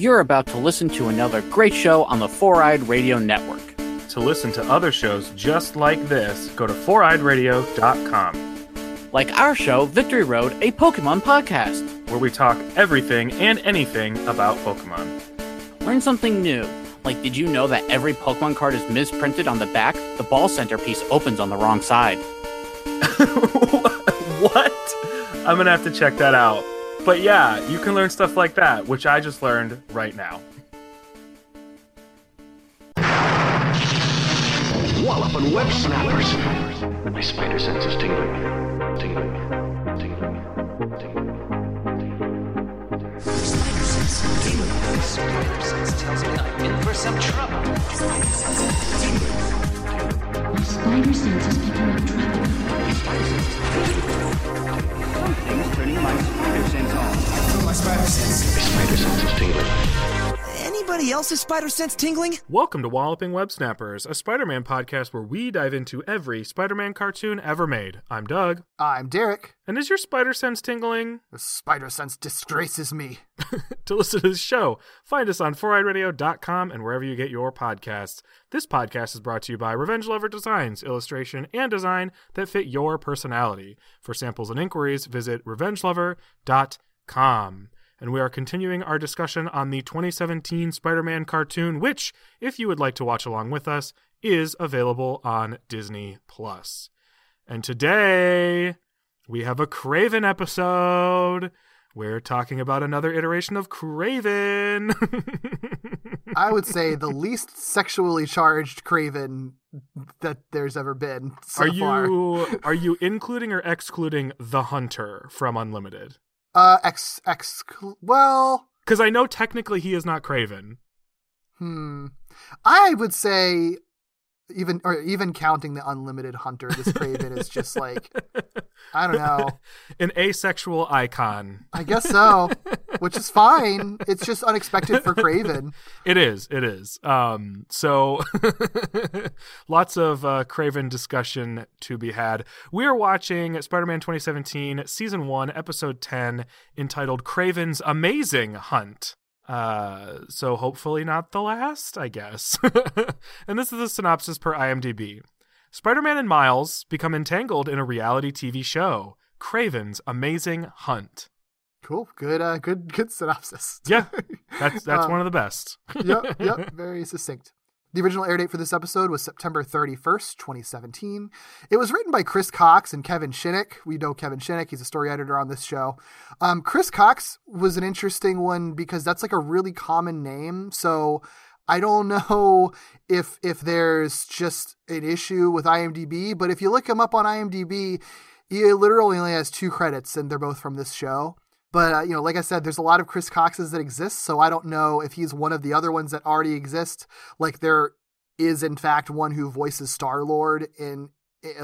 You're about to listen to another great show on the Four Eyed Radio Network. To listen to other shows just like this, go to foureyedradio.com, Like our show, Victory Road, a Pokemon podcast. where we talk everything and anything about Pokemon. Learn something new. Like, did you know that every Pokemon card is misprinted on the back? The ball centerpiece opens on the wrong side. what? I'm gonna have to check that out. But yeah, you can learn stuff like that, which I just learned right now. Wallop and web snappers. My spider sense is tingling. Tingling. Tingling. Tingling. Spider sense tingling. Spider sense tells me I'm in for some trouble. My spider sense is picking up trouble. Something's turning my spider sense. My spider sense is tingling. Anybody else's spider sense tingling? Welcome to Walloping Web Snappers, a Spider Man podcast where we dive into every Spider Man cartoon ever made. I'm Doug. I'm Derek. And is your spider sense tingling? The spider sense disgraces me. to listen to this show, find us on foureyedradio.com and wherever you get your podcasts. This podcast is brought to you by Revenge Lover Designs, illustration and design that fit your personality. For samples and inquiries, visit revengelover.com. And we are continuing our discussion on the 2017 Spider Man cartoon, which, if you would like to watch along with us, is available on Disney Plus. And today, we have a Kraven episode. We're talking about another iteration of Kraven. I would say the least sexually charged Kraven that there's ever been so are far. you are you including or excluding the Hunter from Unlimited? Uh, ex, ex, well, Because I know technically he is not Kraven. hmm. I would say even, or even counting the unlimited hunter, this Kraven is just like, I don't know. An asexual icon. I guess so, which is fine. It's just unexpected for Kraven. It is. It is. Um, so lots of uh, Kraven discussion to be had. We are watching Spider-Man 2017 season 1 episode 10 entitled Kraven's Amazing Hunt. Uh, so hopefully not the last, I guess. and this is the synopsis per IMDb. Spider-Man and Miles become entangled in a reality TV show, Kraven's Amazing Hunt. Cool. Good, uh, good, good synopsis. Yeah, that's that's Uh, one of the best. yep, yep, very succinct. The original air date for this episode was September 31st, 2017. It was written by Chris Cox and Kevin Shinnick. We know Kevin Shinnick, he's a story editor on this show. Um, Chris Cox was an interesting one because that's like a really common name. So I don't know if if there's just an issue with IMDb, but if you look him up on IMDb, he literally only has two credits and they're both from this show. But uh, you know, like I said, there's a lot of Chris Coxes that exist, so I don't know if he's one of the other ones that already exist. Like there is, in fact, one who voices Star Lord in,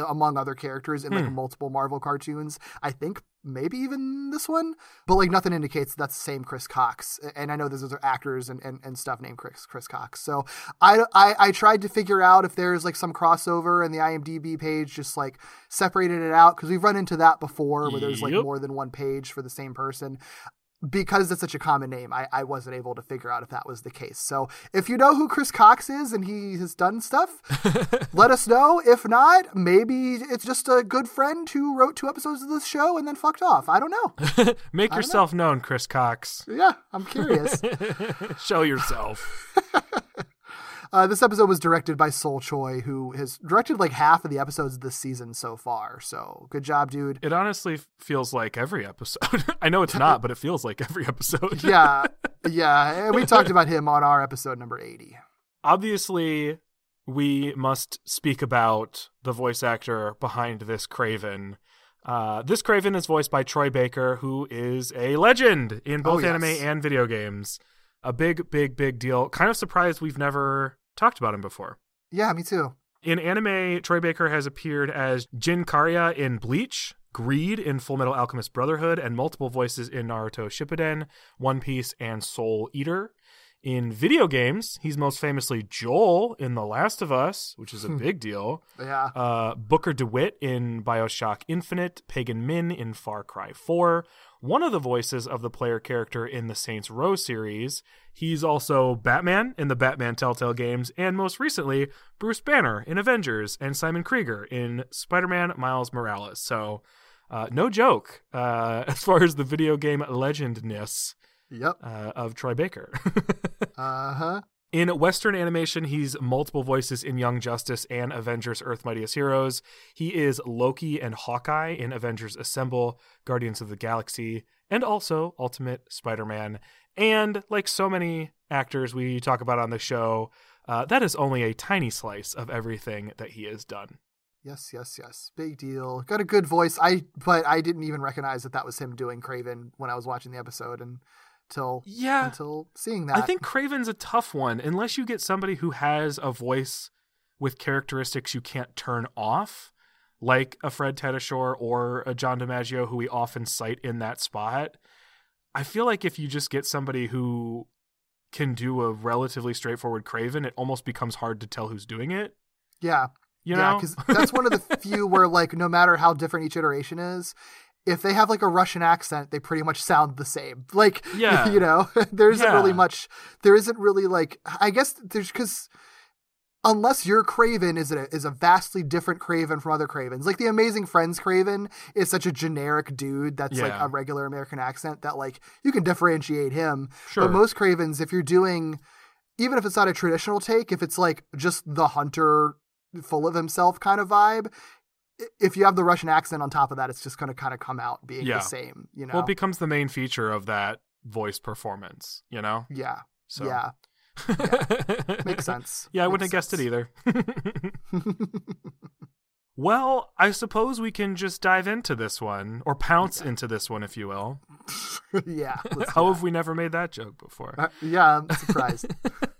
among other characters in like Hmm. multiple Marvel cartoons. I think maybe even this one, but like nothing indicates that's the same Chris Cox. And I know there's other actors and, and, and stuff named Chris Chris Cox. So I, I I tried to figure out if there's like some crossover and the IMDb page just like separated it out because we've run into that before where there's like Yep. more than one page for the same person. Because it's such a common name, I, I wasn't able to figure out if that was the case. So if you know who Chris Cox is and he has done stuff, let us know. If not, maybe it's just a good friend who wrote two episodes of this show and then fucked off. I don't know. Make know. yourself known, Chris Cox. yeah, I'm curious. Show yourself. Uh, this episode was directed by Sol Choi, who has directed like half of the episodes this season so far. So good job, dude. It honestly feels like every episode. I know it's not, but it feels like every episode. Yeah, yeah. And we talked about him on our episode number 80. Obviously, we must speak about the voice actor behind this Kraven. Uh, this Kraven is voiced by Troy Baker, who is a legend in both Oh, yes. anime and video games. A big, big, big deal. Kind of surprised we've never talked about him before. Yeah, me too. In anime, Troy Baker has appeared as Jin Kariya in Bleach, Greed in Full Metal Alchemist Brotherhood, and multiple voices in Naruto Shippuden, One Piece, and Soul Eater. In video games, he's most famously Joel in The Last of Us, which is a big deal. Yeah. Uh, Booker DeWitt in Bioshock Infinite, Pagan Min in Far Cry 4, one of the voices of the player character in the Saints Row series. He's also Batman in the Batman Telltale games, and most recently, Bruce Banner in Avengers, and Simon Krieger in Spider Man Miles Morales. So, uh, no joke uh, as far as the video game legendness Yep. uh, of Troy Baker. Uh huh. In Western animation, he's multiple voices in Young Justice and Avengers Earth Mightiest Heroes. He is Loki and Hawkeye in Avengers Assemble, Guardians of the Galaxy, and also Ultimate Spider Man. And like so many actors we talk about on the show, uh, that is only a tiny slice of everything that he has done. Yes, yes, yes. Big deal. Got a good voice. I but I didn't even recognize that that was him doing Kraven when I was watching the episode until Yeah. until seeing that. I think Kraven's a tough one unless you get somebody who has a voice with characteristics you can't turn off, like a Fred Tatasciore or a John DiMaggio, who we often cite in that spot. I feel like if you just get somebody who can do a relatively straightforward Kraven, it almost becomes hard to tell who's doing it. yeah, You yeah, know, because that's one of the few where like no matter how different each iteration is, if they have like a Russian accent, they pretty much sound the same. Like, Yeah. you know, there isn't really much. There isn't really like I guess there's because unless your Kraven is a is a vastly different Kraven from other Kravens. Like the Amazing Friends Kraven is such a generic dude that's like a regular American accent that like you can differentiate him. Sure. But most Kravens, if you're doing even if it's not a traditional take, if it's like just the hunter full of himself kind of vibe, if you have the Russian accent on top of that, it's just going to kind of come out being Yeah. the same, you know? well, it becomes the main feature of that voice performance. You know, yeah. so Yeah. Makes sense. Yeah, I wouldn't Makes have guessed it either. well, I suppose we can just dive into this one, or pounce into this one, if you will. yeah. How have we never made that joke before? Uh, yeah, I'm surprised.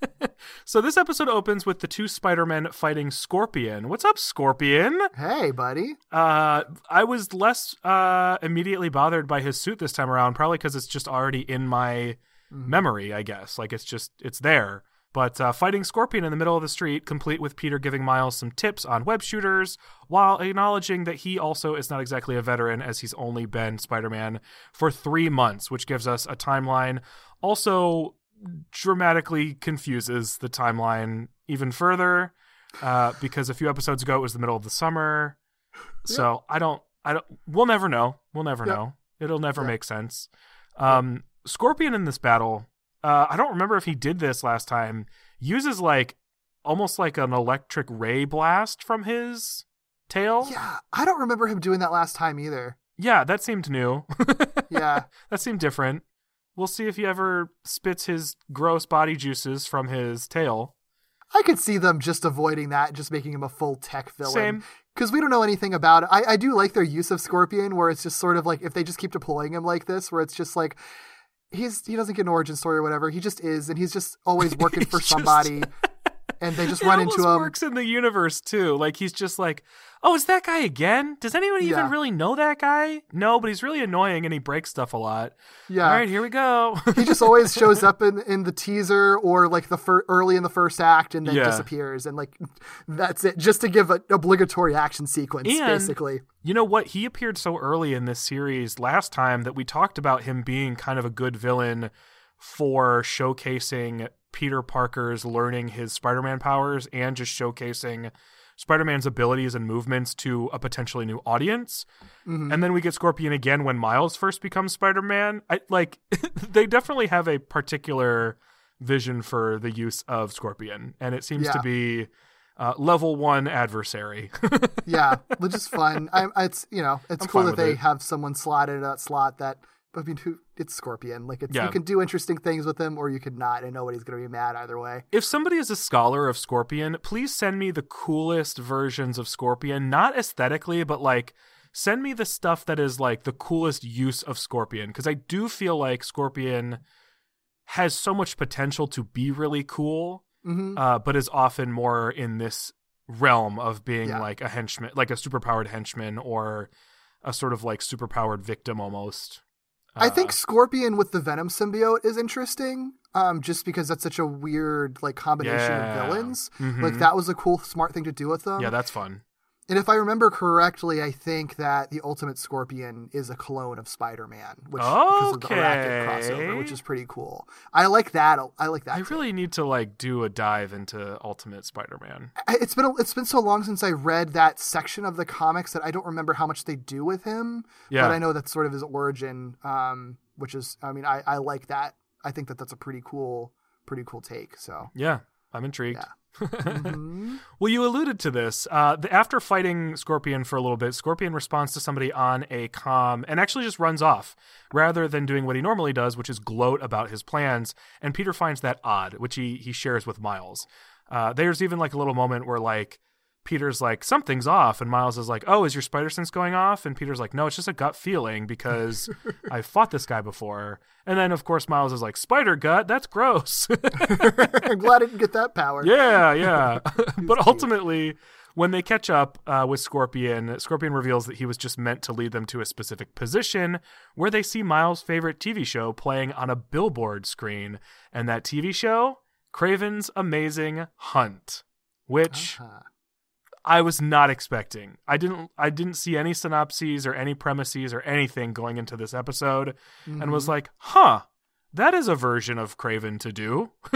so this episode opens with the two Spider-Men fighting Scorpion. What's up, Scorpion? hey, buddy. Uh, I was less uh, immediately bothered by his suit this time around, probably because it's just already in my memory, I guess. Like it's just it's there. But uh, fighting Scorpion in the middle of the street, complete with Peter giving Miles some tips on web shooters, while acknowledging that he also is not exactly a veteran, as he's only been Spider Man for three months, which gives us a timeline. Also, dramatically confuses the timeline even further, uh, because a few episodes ago it was the middle of the summer. So I don't, I don't. We'll never know. We'll never Yep. know. It'll never Yep. make sense. Um, Scorpion in this battle, uh, I don't remember if he did this last time. Uses like almost like an electric ray blast from his tail. Yeah, I don't remember him doing that last time either. Yeah, that seemed new. Yeah. that seemed different. We'll see if he ever spits his gross body juices from his tail. I could see them just avoiding that, just making him a full tech villain. Same. Because we don't know anything about it. I, I do like their use of Scorpion, where it's just sort of like if they just keep deploying him like this, where it's just like he's he doesn't get an origin story or whatever. He just is, and he's just always working for He's just- somebody. and they just it run into him. works in the universe too. Like he's just like, oh, is that guy again? Does anyone Yeah. even really know that guy? No, but he's really annoying and he breaks stuff a lot. Yeah. All right, here we go. he just always shows up in, in the teaser or like the fir- early in the first act and then Yeah. disappears and like that's it just to give an obligatory action sequence And- basically You know what? He appeared so early in this series last time that we talked about him being kind of a good villain for showcasing Peter Parker's learning his Spider Man powers and just showcasing Spider Man's abilities and movements to a potentially new audience. And then we get Scorpion again when Miles first becomes Spider Man. I like they definitely have a particular vision for the use of Scorpion, and it seems to be uh, level one adversary. yeah which is fun I, it's you know it's I'm cool that they it. have someone slotted in that slot that I mean who it's Scorpion like it's Yeah. you can do interesting things with him or you could not and nobody's gonna be mad either way If somebody is a scholar of Scorpion, please send me the coolest versions of Scorpion, not aesthetically, but like send me the stuff that is like the coolest use of Scorpion because I do feel like Scorpion has so much potential to be really cool, hmm uh, but is often more in this realm of being Yeah. like a henchman, like a superpowered henchman or a sort of like superpowered victim almost. I think Scorpion with the Venom symbiote is interesting. Um, just because that's such a weird like combination Yeah. of villains. Mhm. Like that was a cool, smart thing to do with them. yeah, that's fun. And if I remember correctly, I think that the Ultimate Scorpion is a clone of Spider-Man, which because of the Arachnid crossover, which is pretty cool. I like that. I like that. I take. really need to like do a dive into Ultimate Spider-Man. It's been a, it's been so long since I read that section of the comics that I don't remember how much they do with him. Yeah. But I know that's sort of his origin, um, which is I mean I, I like that. I think that that's a pretty cool pretty cool take. So Yeah, I'm intrigued. Mhm. Well, you alluded to this. Uh, the, after fighting Scorpion for a little bit, Scorpion responds to somebody on a comm and actually just runs off rather than doing what he normally does, which is gloat about his plans. And Peter finds that odd, which he he shares with Miles. Uh, there's even like a little moment where like Peter's like something's off, and Miles is like, "Oh, is your spider sense going off?" And Peter's like, "No, it's just a gut feeling because I fought this guy before." And then of course Miles is like, "Spider gut? That's gross." I'm glad I didn't get that power. Yeah, yeah. but ultimately, when they catch up uh, with Scorpion, Scorpion reveals that he was just meant to lead them to a specific position where they see Miles' favorite TV show playing on a billboard screen. And that TV show, Kraven's Amazing Hunt, which Uh-huh. I was not expecting. I didn't I didn't see any synopses or any premises or anything going into this episode and was like, "Huh, that is a version of Kraven to do."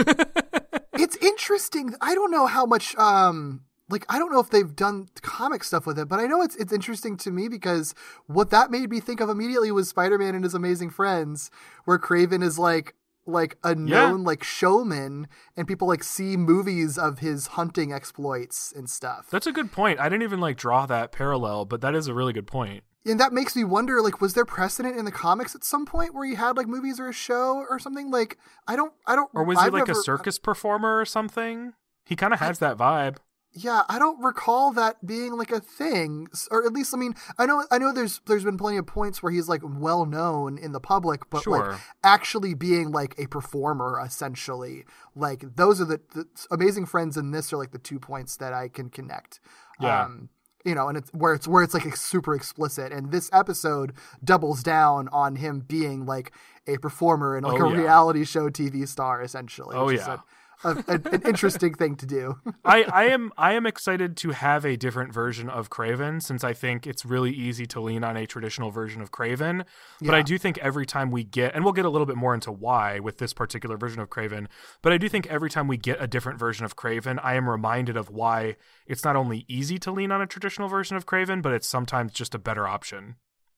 it's interesting. I don't know how much um like I don't know if they've done comic stuff with it, but I know it's it's interesting to me because what that made me think of immediately was Spider-Man and his amazing friends, where Kraven is like like a Yeah. known like showman and people like see movies of his hunting exploits and stuff. That's a good point. I didn't even like draw that parallel, but that is a really good point. and that makes me wonder like was there precedent in the comics at some point where he had like movies or a show or something like i don't i don't Or was he I've like never- a circus performer or something? He kind of has that vibe. Yeah i don't recall that being like a thing or at least i mean i know i know there's there's been plenty of points where he's like well known in the public but Sure. like actually being like a performer essentially like those are the, the amazing friends in this are like the two points that i can connect Yeah. um you know and it's where it's where it's like super explicit and this episode doubles down on him being like a performer and like Oh, a yeah. reality show tv star essentially Oh, yeah. a, a, a- an interesting thing to do I, I am I am excited to have a different version of Kraven since I think it's really easy to lean on a traditional version of Kraven. But I do think every time we get and we'll get a little bit more into why with this particular version of Kraven, but I do think every time we get a different version of Kraven, I am reminded of why it's not only easy to lean on a traditional version of Kraven, but it's sometimes just a better option.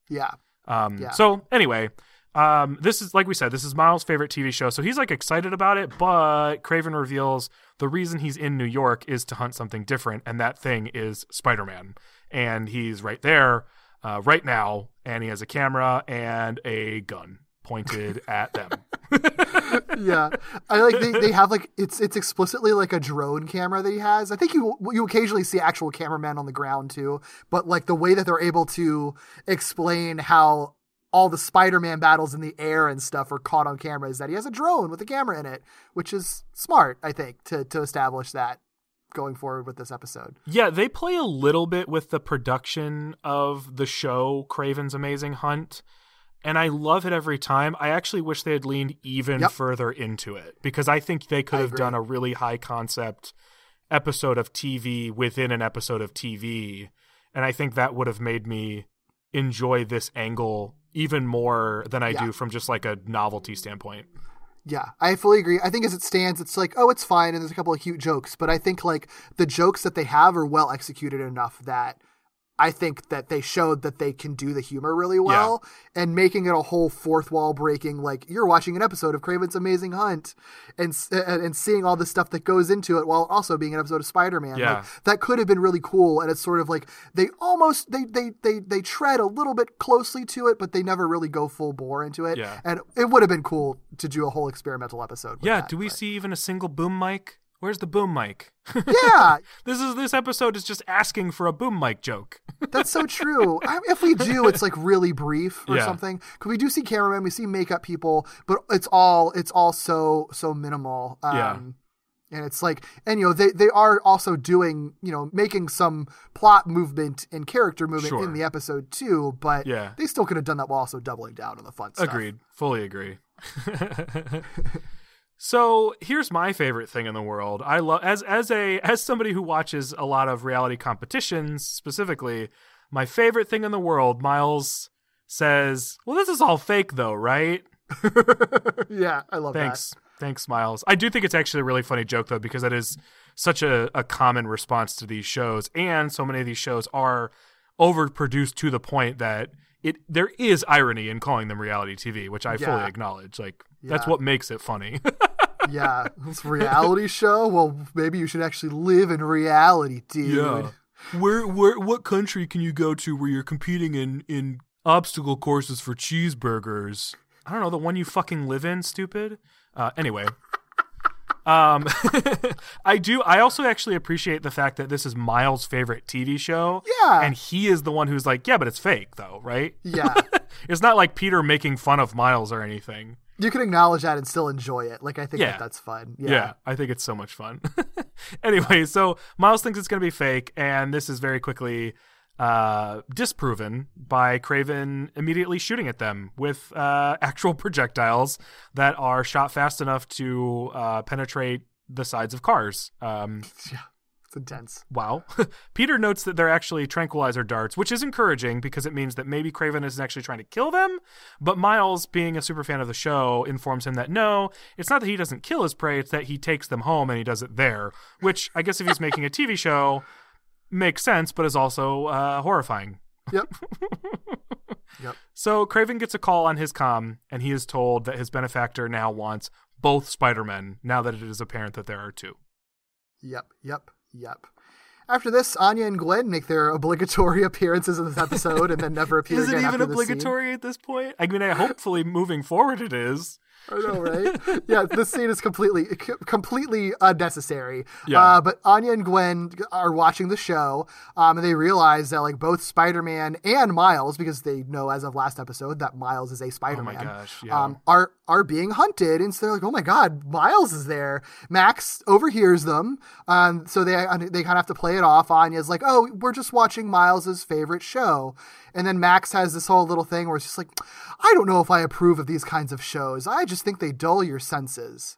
yeah Um, Yeah. So anyway, um, this is like we said, this is Miles' favorite TV show, so he's like excited about it. But Kraven reveals the reason he's in New York is to hunt something different, and that thing is Spider-Man, and he's right there, uh, right now, and he has a camera and a gun pointed at them. yeah i like they, they have like it's it's explicitly like a drone camera that he has i think you you occasionally see actual cameramen on the ground too but like the way that they're able to explain how all the spider-man battles in the air and stuff are caught on camera is that he has a drone with a camera in it which is smart i think to to establish that going forward with this episode Yeah, they play a little bit with the production of the show Kraven's Amazing Hunt, and I love it every time. I actually wish they had leaned even Yep. further into it because I think they could I have agree. done a really high concept episode of TV within an episode of TV, and I think that would have made me enjoy this angle even more than I Yeah. do from just like a novelty standpoint. Yeah, I fully agree. I think as it stands, it's like, oh, it's fine, and there's a couple of cute jokes, but I think like the jokes that they have are well executed enough that I think that they showed that they can do the humor really well, and making it a whole fourth wall breaking, like you're watching an episode of Kraven's Amazing Hunt, and and, seeing all the stuff that goes into it, while also being an episode of Spider Man. Yeah. Like, that could have been really cool, and it's sort of like they almost they they they they tread a little bit closely to it, but they never really go full bore into it. Yeah. And it would have been cool to do a whole experimental episode. Yeah, that, do we but- see even a single boom mic? Where's the boom mic? Yeah, this is this episode is just asking for a boom mic joke. that's so true. I, if we do, it's like really brief or Yeah. something. Because we do see cameramen, we see makeup people, but it's all it's all so so minimal. Um, Yeah. And it's like, and you know, they, they are also doing, you know, making some plot movement and character movement Sure. in the episode too, but Yeah. they still could have done that while also doubling down on the fun stuff. Agreed. Fully agree. so here's my favorite thing in the world. I love as as a as somebody who watches a lot of reality competitions specifically. My favorite thing in the world, Miles says, "Well, this is all fake, though, right?" yeah, I love Thanks, thanks, Miles. I do think it's actually a really funny joke though, because that is such a, a common response to these shows, and so many of these shows are overproduced to the point that it there is irony in calling them reality TV, which I fully acknowledge. Like that's what makes it funny. that. Yeah, this reality show. Well, maybe you should actually live in reality, dude. Yeah. Where where what country can you go to where you're competing in in obstacle courses for cheeseburgers? I don't know the one you fucking live in, stupid. Uh, anyway, um, I do. I also actually appreciate the fact that this is Miles' favorite TV show. Yeah. and he is the one who's like, yeah, but it's fake though, right? Yeah. It's not like Peter making fun of Miles or anything. You can acknowledge that and still enjoy it. Like I think Yeah. that that's fun. Yeah. Yeah. I think it's so much fun. anyway, so Miles thinks it's going to be fake, and this is very quickly uh, disproven by Kraven immediately shooting at them with uh, actual projectiles that are shot fast enough to uh, penetrate the sides of cars. Um, It's intense. Wow. Peter notes that they're actually tranquilizer darts, which is encouraging because it means that maybe Kraven isn't actually trying to kill them. But Miles, being a super fan of the show, informs him that no, it's not that he doesn't kill his prey, it's that he takes them home and he does it there. Which I guess if he's making a TV show, makes sense, but is also uh, horrifying. Yep. yep. So Kraven gets a call on his comm, and he is told that his benefactor now wants both Spider-Men, now that it is apparent that there are two. Yep. Yep. Yep. After this, Anya and Gwen make their obligatory appearances in this episode and then never appear Is it again even after this scene. obligatory at this point? I mean, I hopefully moving forward it is. I know, right? yeah, this scene is completely, completely unnecessary. Yeah. Uh, but Anya and Gwen are watching the show, um, and they realize that like both Spider-Man and Miles, because they know as of last episode that Miles is a Spider-Man, Oh gosh, yeah. um, are are being hunted, and so they're like, "Oh my God, Miles is there!" Max overhears them, um, so they they kind of have to play it off. Anya's like, "Oh, we're just watching Miles's favorite show," and then Max has this whole little thing where it's just like, "I don't know if I approve of these kinds of shows. I just think they dull your senses."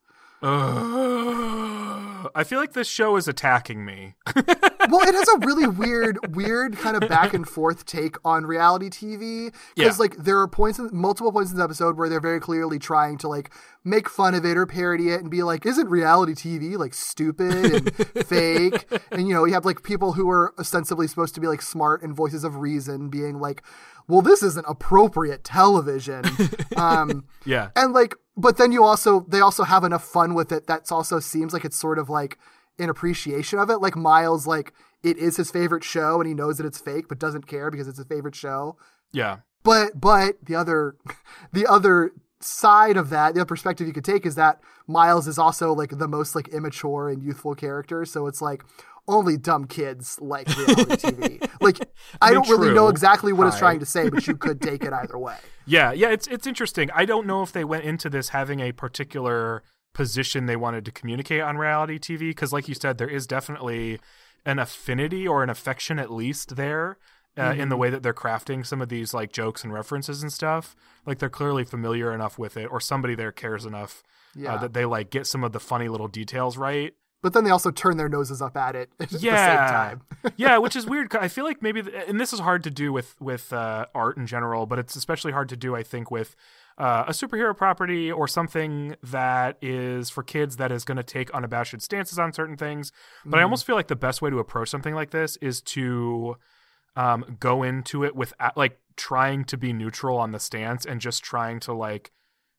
I feel like this show is attacking me. well, it has a really weird, weird kind of back and forth take on reality TV because Yeah. like there are points, in, multiple points in the episode where they're very clearly trying to like make fun of it or parody it and be like, "Isn't reality TV like stupid and fake?" And you know, you have like people who are ostensibly supposed to be like smart and voices of reason being like, "Well, this isn't appropriate television." um, yeah. and like but then you also they also have enough fun with it that also seems like it's sort of like an appreciation of it like miles like it is his favorite show and he knows that it's fake but doesn't care because it's his favorite show Yeah. but but the other the other side of that the other perspective you could take is that miles is also like the most like immature and youthful character so it's like only dumb kids like reality tv like i, I mean, don't really know exactly what it's trying to say but you could take it either way. Yeah, yeah, it's it's interesting. I don't know if they went into this having a particular position they wanted to communicate on reality TV because like you said there is definitely an affinity or an affection at least there uh, in the way that they're crafting some of these like jokes and references and stuff. Like they're clearly familiar enough with it or somebody there cares enough Yeah. uh, that they like get some of the funny little details right. but then they also turn their noses up at it at the same yeah time. yeah which is weird. i feel like maybe and this is hard to do with with uh, art in general but it's especially hard to do i think with uh, a superhero property or something that is for kids that is going to take unabashed stances on certain things but i almost feel like the best way to approach something like this is to um, go into it with like trying to be neutral on the stance and just trying to like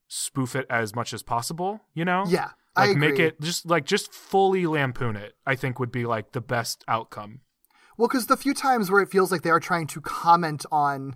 spoof it as much as possible you know? Yeah, I like make it just like just fully lampoon it i think would be like the best outcome. Well, because the few times where it feels like they are trying to comment on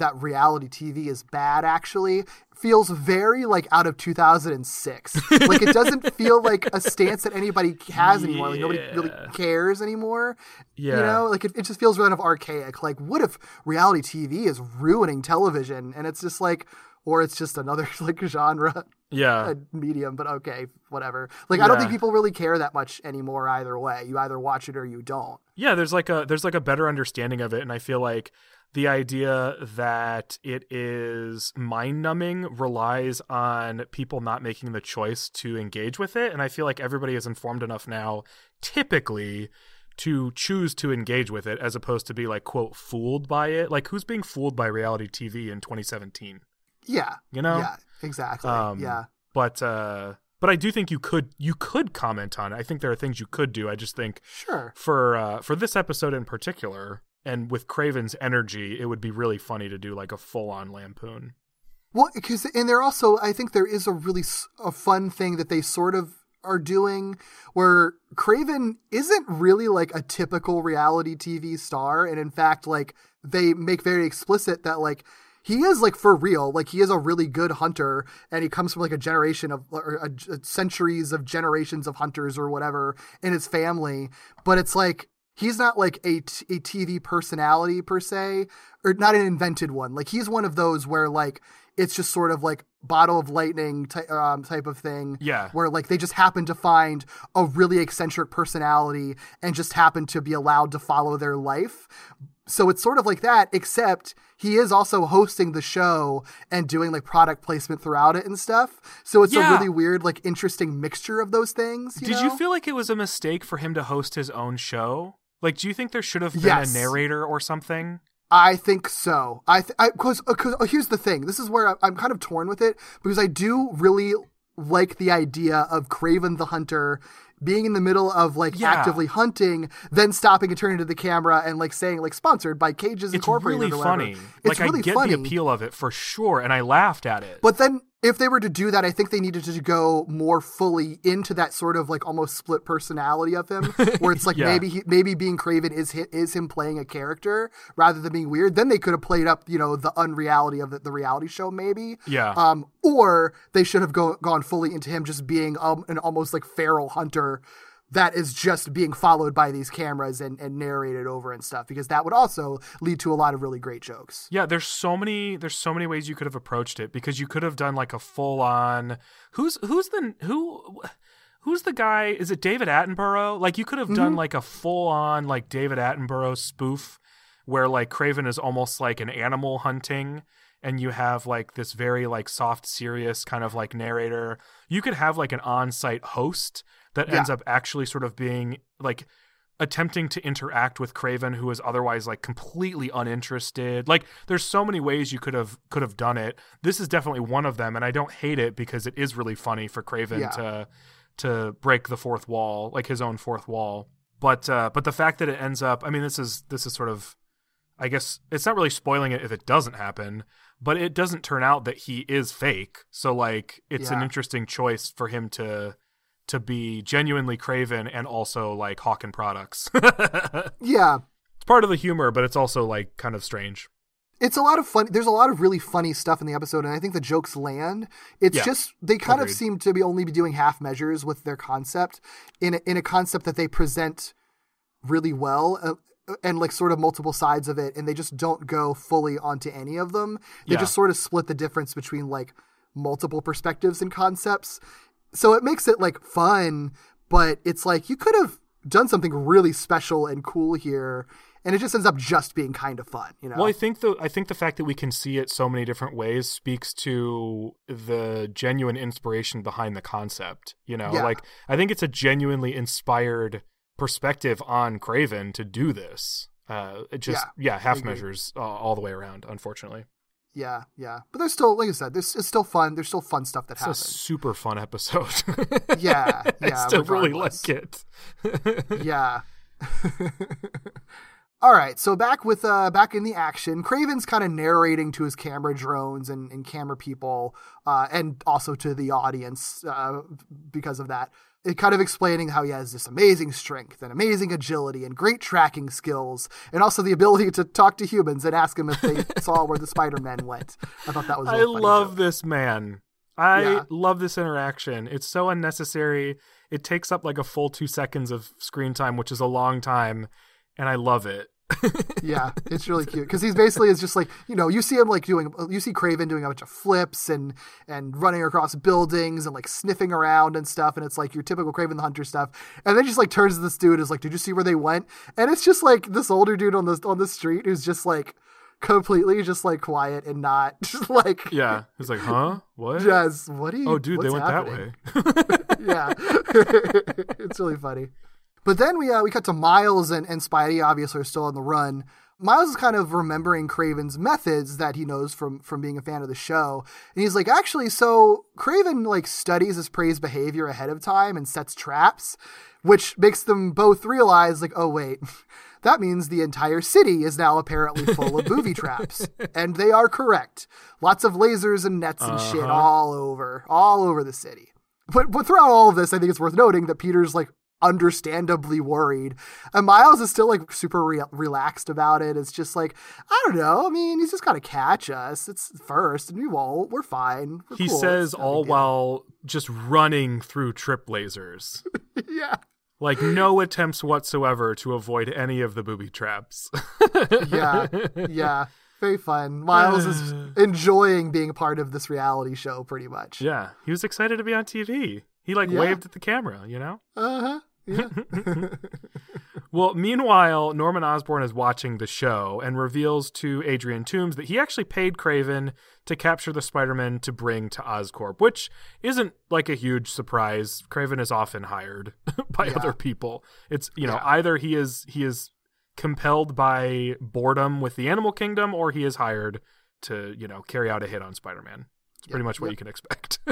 that reality TV is bad actually feels very like out of 2006. like it doesn't feel like a stance that anybody has anymore. Like nobody really cares anymore. Yeah. You know, like it, it just feels kind of archaic. Like what if reality TV is ruining television and it's just like or it's just another like genre Yeah. a medium, but okay, whatever. Like I don't think people really care that much anymore either way. You either watch it or you don't. yeah there's like a there's like a better understanding of it and i feel like the idea that it is mind numbing relies on people not making the choice to engage with it and i feel like everybody is informed enough now typically to choose to engage with it as opposed to be like quote fooled by it like who's being fooled by reality tv in 2017 Yeah. you know Yeah, exactly. Um, yeah. but uh but i do think you could you could comment on it i think there are things you could do i just think Sure. for uh, for this episode in particular, and with Kraven's energy, it would be really funny to do like a full on lampoon. Well, because and they're also, I think there is a really a fun thing that they sort of are doing where Kraven isn't really like a typical reality TV star, and in fact, like they make very explicit that like he is like for real, like he is a really good hunter, and he comes from like a generation of or a, centuries of generations of hunters or whatever in his family, but it's like. He's not like a, t- a TV personality per se, or not an invented one. Like he's one of those where like it's just sort of like bottle of lightning ty- um, type of thing. Yeah. Where like they just happen to find a really eccentric personality and just happen to be allowed to follow their life. So it's sort of like that, except he is also hosting the show and doing like product placement throughout it and stuff. So it's Yeah. a really weird, like interesting mixture of those things. You Did know? you feel like it was a mistake for him to host his own show? Like, do you think there should have been Yes. a narrator or something? I think so. I th- I because uh, here's the thing. This is where I, I'm kind of torn with it because I do really like the idea of Kraven the Hunter being in the middle of like Yeah. actively hunting, then stopping and turning to the camera and like saying like sponsored by Cages It's Incorporated. really funny. It's like, really I get funny. the appeal of it for sure, and I laughed at it. But then if they were to do that, I think they needed to go more fully into that sort of like almost split personality of him, where it's like Yeah. maybe he, maybe being Kraven is is him playing a character rather than being weird. Then they could have played up you know the unreality of the, the reality show maybe. Yeah. Um, or they should have go, gone fully into him just being um, an almost like feral hunter that is just being followed by these cameras and, and narrated over and stuff because that would also lead to a lot of really great jokes. Yeah, there's so many there's so many ways you could have approached it because you could have done like a full on who's who's the who who's the guy is it David Attenborough? Like you could have done mm-hmm. like a full on like David Attenborough spoof where like Kraven is almost like an animal hunting and you have like this very like soft serious kind of like narrator. You could have like an on-site host that Yeah. ends up actually sort of being like attempting to interact with Kraven who is otherwise like completely uninterested. Like there's so many ways you could have could have done it. This is definitely one of them and I don't hate it because it is really funny for Kraven Yeah. to to break the fourth wall, like his own fourth wall. But uh but the fact that it ends up I mean this is this is sort of I guess it's not really spoiling it if it doesn't happen, but it doesn't turn out that he is fake. So like it's an interesting choice for him to to be genuinely Kraven and also like Hawken products. Yeah. It's part of the humor, but it's also like kind of strange. it's a lot of fun. There's a lot of really funny stuff in the episode, and I think the jokes land. It's Yeah. just they kind Agreed. of seem to be only be doing half measures with their concept in a, in a concept that they present really well. Uh, and like sort of multiple sides of it, and they just don't go fully onto any of them. They Yeah. just sort of split the difference between like multiple perspectives and concepts. So it makes it like fun, but it's like you could have done something really special and cool here, and it just ends up just being kind of fun. You know? Well, I think the I think the fact that we can see it so many different ways speaks to the genuine inspiration behind the concept. You know, Yeah. like I think it's a genuinely inspired perspective on Kraven to do this. Uh, it just yeah, half agree. measures uh, all the way around. Unfortunately, Yeah, yeah. But there's still, like I said, there's it's still fun. There's still fun stuff that happens. it's a super fun episode. Yeah, I yeah, still really like it. yeah. All right, so back with uh back in the action, Kraven's kind of narrating to his camera drones and, and camera people, uh, and also to the audience uh, because of that. It kind of explaining how he has this amazing strength and amazing agility and great tracking skills, and also the ability to talk to humans and ask them if they saw where the Spider-Man went. I thought that was. I love joke. this man. I Yeah. love this interaction. It's so unnecessary. It takes up like a full two seconds of screen time, which is a long time, and I love it. yeah, it's really cute because he's basically is just like you know you see him like doing you see Kraven doing a bunch of flips and and running across buildings and like sniffing around and stuff and it's like your typical Kraven the Hunter stuff and then just like turns to this dude and is like did you see where they went and it's just like this older dude on the on the street who's just like completely just like quiet and not just like Yeah. He's like, huh? What? just what do you oh, dude, they went happening? that way. yeah, it's really funny. But then we uh, we cut to Miles and, and Spidey. Obviously, are still on the run. Miles is kind of remembering Kraven's methods that he knows from from being a fan of the show, and he's like, actually, so Kraven like studies his prey's behavior ahead of time and sets traps, which makes them both realize like, oh wait. That means the entire city is now apparently full of booby traps. And they are correct. Lots of lasers and nets and shit all over, all over the city. But but throughout all of this, I think it's worth noting that Peter's like understandably worried, and Miles is still like super re- relaxed about it. It's just like I don't know. I mean, he's just got to catch us. It's first, and we won't. We're fine. We're He cool. says all while just running through trip lasers. yeah, Like no attempts whatsoever to avoid any of the booby traps. yeah, yeah. Very fun. Miles is enjoying being a part of this reality show, pretty much. yeah, he was excited to be on TV. He like Yeah. waved at the camera, you know? Uh huh. Yeah. Well, meanwhile, Norman Osborn is watching the show and reveals to Adrian Toombs that he actually paid Kraven to capture the Spider-Man to bring to Oscorp, which isn't like a huge surprise. Kraven is often hired by Yeah. other people. It's, you know, Yeah. either he is he is compelled by boredom with the animal kingdom or he is hired to, you know, carry out a hit on Spider-Man. It's pretty much what yep. you can expect.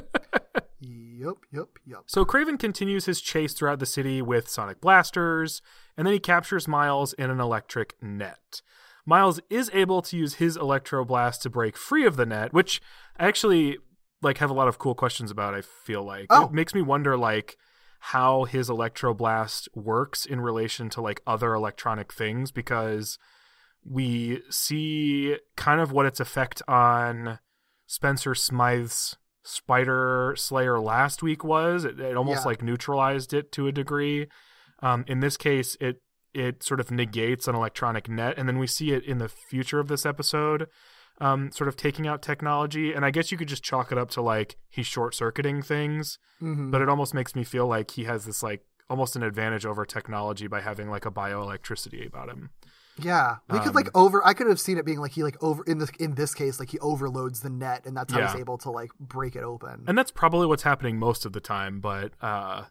Yep. Yep. Yep. So Kraven continues his chase throughout the city with sonic blasters, and then he captures Miles in an electric net. Miles is able to use his electro blast to break free of the net, which I actually like have a lot of cool questions about. I feel like Oh. it makes me wonder like how his electro blast works in relation to like other electronic things because we see kind of what its effect on Spencer Smythe's Spider Slayer last week was. It, it almost Yeah. like neutralized it to a degree. Um, in this case, it it sort of negates an electronic net, and then we see it in the future of this episode, um, sort of taking out technology. And I guess you could just chalk it up to like he's short circuiting things, Mhm. but it almost makes me feel like he has this like almost an advantage over technology by having like a bioelectricity about him. Yeah, we could like Um, over. I could have seen it being like he like over in this in this case like he overloads the net and that's how he's able to like break it open. and that's probably what's happening most of the time but uh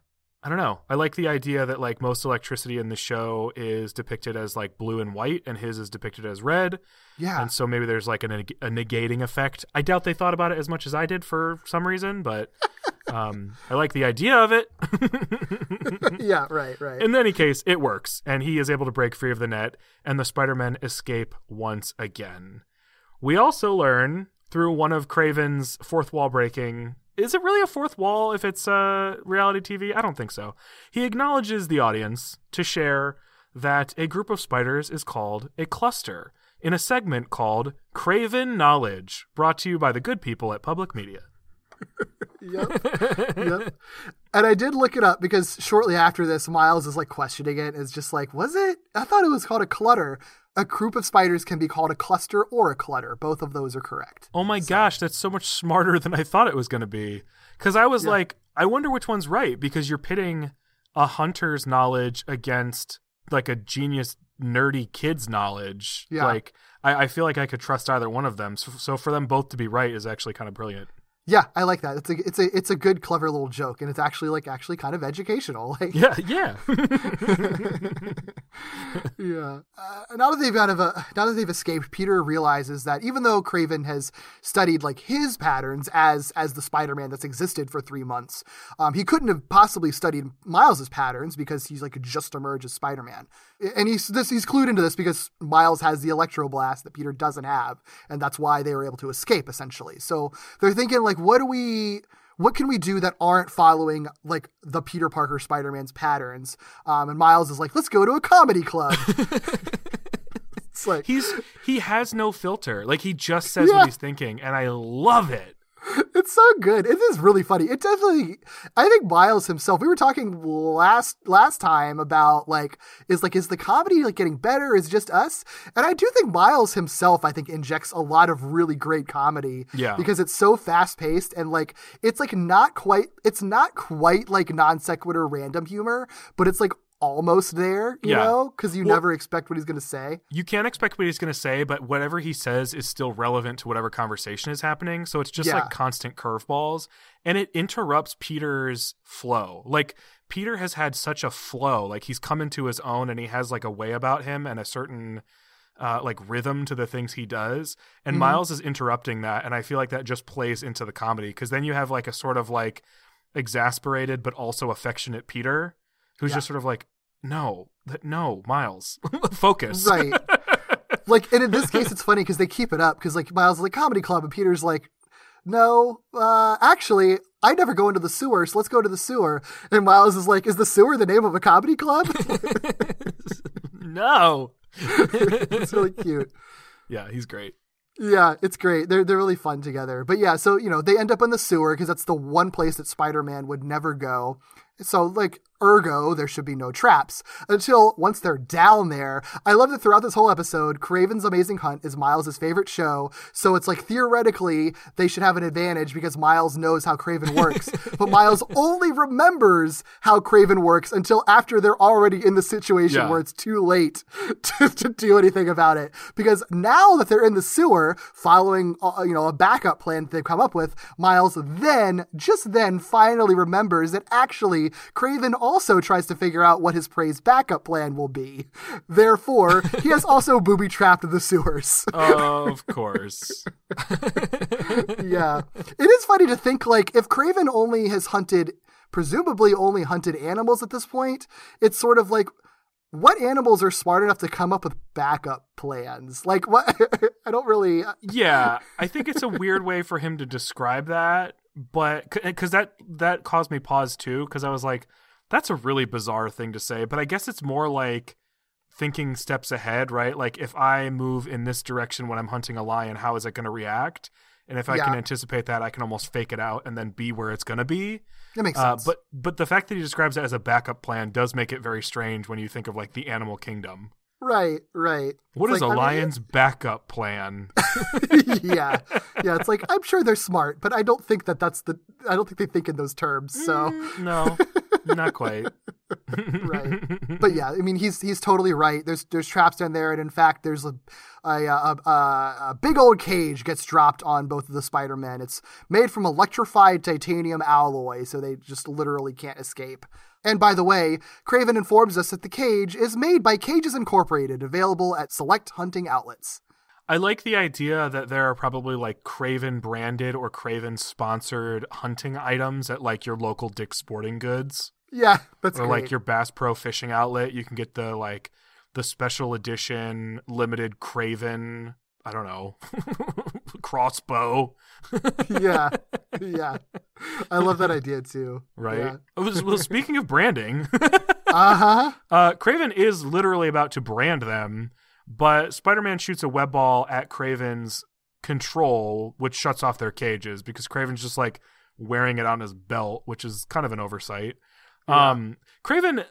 i don't know i like the idea that like most electricity in the show is depicted as like blue and white and his is depicted as red yeah, and so maybe there's like a, neg- a negating effect i doubt they thought about it as much as i did for some reason but um i like the idea of it. Yeah, right, right. in any case it works and he is able to break free of the net and the spider-men escape once again. We also learn through one of kraven's fourth wall breaking is it really a fourth wall if it's uh, reality tv i don't think so. He acknowledges the audience to share that a group of spiders is called a cluster in a segment called kraven knowledge brought to you by the good people at public media yep, yep. And I did look it up because shortly after this, Miles is like questioning it. It's just like, was it? I thought it was called a clutter. A group of spiders can be called a cluster or a clutter. Both of those are correct. Oh my gosh, that's so much smarter than I thought it was going to be. Because I was like, I wonder which one's right because you're pitting a hunter's knowledge against like a genius, nerdy kid's knowledge. Yeah. Like, I, I feel like I could trust either one of them. So, so for them both to be right is actually kind of brilliant. Yeah, I like that. It's a it's a it's a good, clever little joke, and it's actually like actually kind of educational. Like, Yeah, yeah. yeah. Uh, now that they've kind of uh, now that they've escaped, Peter realizes that even though Kraven has studied like his patterns as as the Spider-Man that's existed for three months, um, he couldn't have possibly studied Miles's patterns because he's like just emerged as Spider-Man, and he's this he's clued into this because Miles has the Electro Blast that Peter doesn't have, and that's why they were able to escape essentially. So they're thinking like, what do we? what can we do that aren't following like the Peter Parker Spider Man's patterns? Um, and Miles is like, let's go to a comedy club. it's like He's he has no filter. Like he just says Yeah. what he's thinking, and I love it. It's so good. It is really funny. It definitely. I think Miles himself. We were talking last last time about like is like is the comedy like getting better? Is it just us? And I do think Miles himself. I think injects a lot of really great comedy. Yeah. Because it's so fast paced and like it's like not quite. It's not quite like non sequitur random humor, but it's like almost there. You Yeah. know, because you Well- never expect what he's gonna say. You can't expect what he's going to say, but whatever he says is still relevant to whatever conversation is happening. So it's just Yeah. like constant curveballs, and it interrupts Peter's flow. Like Peter has had such a flow, like he's come into his own, and he has like a way about him and a certain. Uh, like rhythm to the things he does, and Mhm. Miles is interrupting that, and I feel like that just plays into the comedy because then you have like a sort of like exasperated but also affectionate Peter, who's Yeah. just sort of like, no, th- no, Miles, focus, Right. like, and in this case, it's funny because they keep it up because like Miles is like comedy club, and Peter's like, no, uh, actually, I never go into the sewer, so let's go to the sewer. And Miles is like, is the sewer the name of a comedy club? no. it's really cute. Yeah, he's great. Yeah, it's great. They're they're really fun together. But yeah, so you know they end up in the sewer because that's the one place that Spider Man would never go. So like ergo, there should be no traps until once they're down there. I love that throughout this whole episode, Kraven's Amazing Hunt is Miles' favorite show. So it's like theoretically they should have an advantage because Miles knows how Kraven works, but Miles only remembers how Kraven works until after they're already in the situation Yeah. where it's too late to, to do anything about it. Because now that they're in the sewer, following uh, you know a backup plan that they've come up with, Miles then just then finally remembers that actually Kraven also tries to figure out what his prey's backup plan will be. Therefore, he has also booby trapped the sewers. Of course. yeah. It is funny to think like if Kraven only has hunted presumably only hunted animals at this point, it's sort of like what animals are smart enough to come up with backup plans? Like what I don't really uh, yeah, I think it's a weird way for him to describe that, but because that that caused me pause too, because I was like, that's a really bizarre thing to say. But I guess it's more like thinking steps ahead, right? Like if I move in this direction when I'm hunting a lion, how is it going to react? And if I can anticipate that, I can almost fake it out and then be where it's going to be. That makes Uh, sense. but but the fact that he describes it as a backup plan does make it very strange when you think of like the animal kingdom. Right, right. What It's is like, a I mean, lion's backup plan? yeah, yeah. It's like I'm sure they're smart, but I don't think that that's the. I don't think they think in those terms. So, Mm, no, not quite. right. But yeah, I mean, he's he's totally right. There's there's traps down there, and in fact, there's a a, a, a, a big old cage gets dropped on both of the Spider Men. It's made from electrified titanium alloy, so they just literally can't escape. And by the way, Kraven informs us that the cage is made by Cages Incorporated, available at select hunting outlets. I like the idea that there are probably like Kraven branded or Kraven sponsored hunting items at like your local Dick's Sporting Goods Yeah, that's or great. like your Bass Pro Fishing outlet. You can get the like the special edition limited Kraven. I don't know crossbow, yeah, yeah. I love that idea too. right? Oh, Well, speaking of branding, Uh huh. Uh, Kraven is literally about to brand them, but Spider Man shoots a web ball at Kraven's control, which shuts off their cages because Kraven's just like wearing it on his belt, which is kind of an oversight. Um, Kraven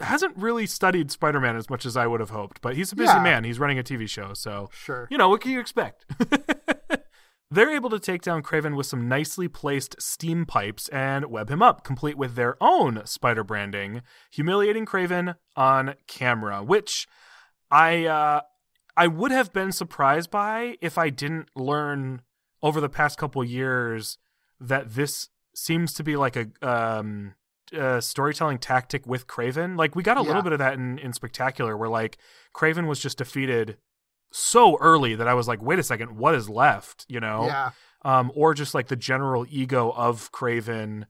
hasn't really studied Spider Man as much as I would have hoped, but he's a busy Yeah. man. He's running a TV show, so Sure. you know, what can you expect? They're able to take down Kraven with some nicely placed steam pipes and web him up, complete with their own spider branding, humiliating Kraven on camera, which I uh, I would have been surprised by if I didn't learn over the past couple years that this seems to be like a um a storytelling tactic with Kraven. Like we got a Yeah. little bit of that in in Spectacular where like Kraven was just defeated so early that I was like, wait a second, what is left? You know? Yeah. um, or just like the general ego of Kraven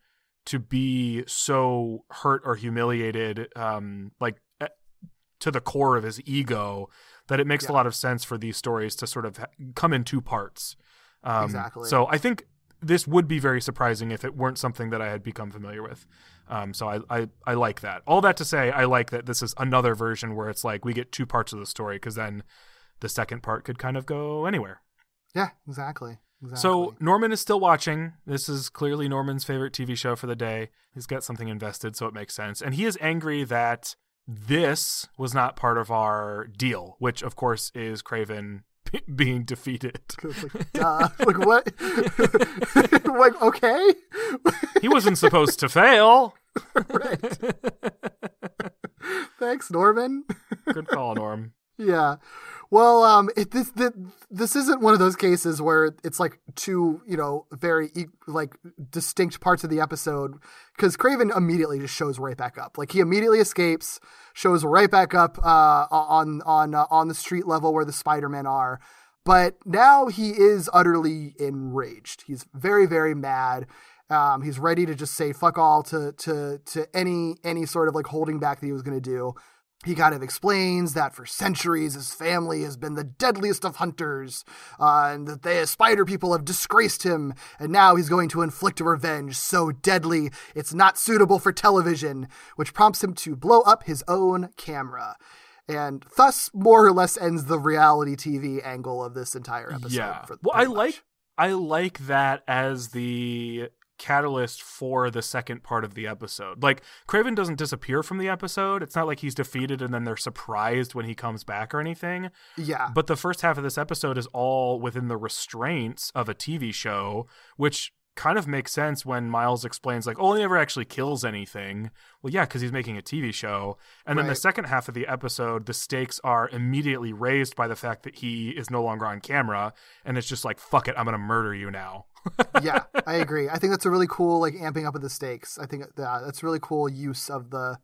to be so hurt or humiliated, um, like eh, to the core of his ego, that it makes a lot of sense for these stories to sort of come in two parts. Um, Exactly. So I think this would be very surprising if it weren't something that I had become familiar with. Um, so I, I I like that. All that to say, I like that this is another version where it's like we get two parts of the story because then the second part could kind of go anywhere. Yeah, exactly. Exactly. So Norman is still watching. This is clearly Norman's favorite TV show for the day. He's got something invested, so it makes sense. And he is angry that this was not part of our deal, which of course is Kraven being defeated. Like, duh. like what? like okay, he wasn't supposed to fail. right. Thanks, Norman. Good call, Norm. Yeah. Well, um, it, this, this this isn't one of those cases where it's like two, you know, very like distinct parts of the episode because Kraven immediately just shows right back up. Like he immediately escapes, shows right back up uh, on on uh, on the street level where the Spider-Men are. But now he is utterly enraged. He's very very mad. Um, he's ready to just say fuck all to to to any any sort of like holding back that he was going to do he kind of explains that for centuries his family has been the deadliest of hunters, uh, and that the spider people have disgraced him, and now he's going to inflict a revenge so deadly it's not suitable for television, which prompts him to blow up his own camera. And thus, more or less, ends the reality TV angle of this entire episode. yeah. for- well, I much. like I like that as the catalyst for the second part of the episode. Like Kraven doesn't disappear from the episode. It's not like he's defeated and then they're surprised when he comes back or anything. Yeah. But the first half of this episode is all within the restraints of a TV show, which kind of makes sense when Miles explains like, "Oh, he never actually kills anything." Well, yeah, because he's making a TV show. And then the second half of the episode, the stakes are immediately raised by the fact that he is no longer on camera, and it's just like, "Fuck it, I'm gonna murder you now." yeah, I agree. I think that's a really cool like amping up of the stakes. I think that uh, that's really cool use of the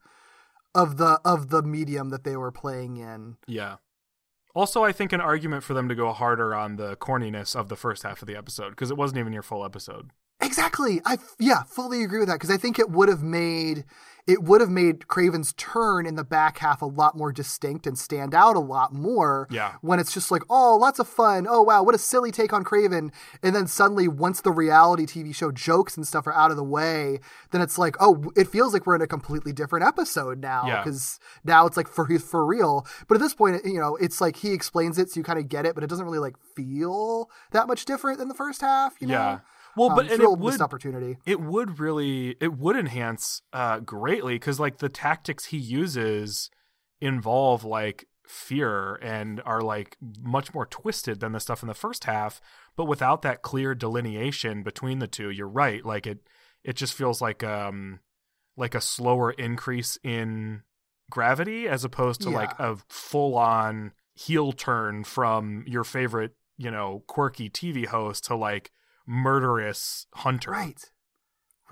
of the of the medium that they were playing in. Yeah. Also, I think an argument for them to go harder on the corniness of the first half of the episode because it wasn't even your full episode. Exactly. I yeah, fully agree with that because I think it would have made it would have made Kraven's turn in the back half a lot more distinct and stand out a lot more. Yeah. When it's just like, oh, lots of fun. Oh wow, what a silly take on Kraven. And then suddenly, once the reality TV show jokes and stuff are out of the way, then it's like, oh, it feels like we're in a completely different episode now Yeah. because now it's like for for real. But at this point, you know, it's like he explains it, so you kind of get it, but it doesn't really like feel that much different than the first half. You know? Yeah. Well, Um, but it's and it would opportunity. it would really it would enhance uh greatly because like the tactics he uses involve like fear and are like much more twisted than the stuff in the first half but without that clear delineation between the two you're right like it it just feels like um like a slower increase in gravity as opposed to like a full on heel turn from your favorite you know quirky tv host to like murderous hunter Right.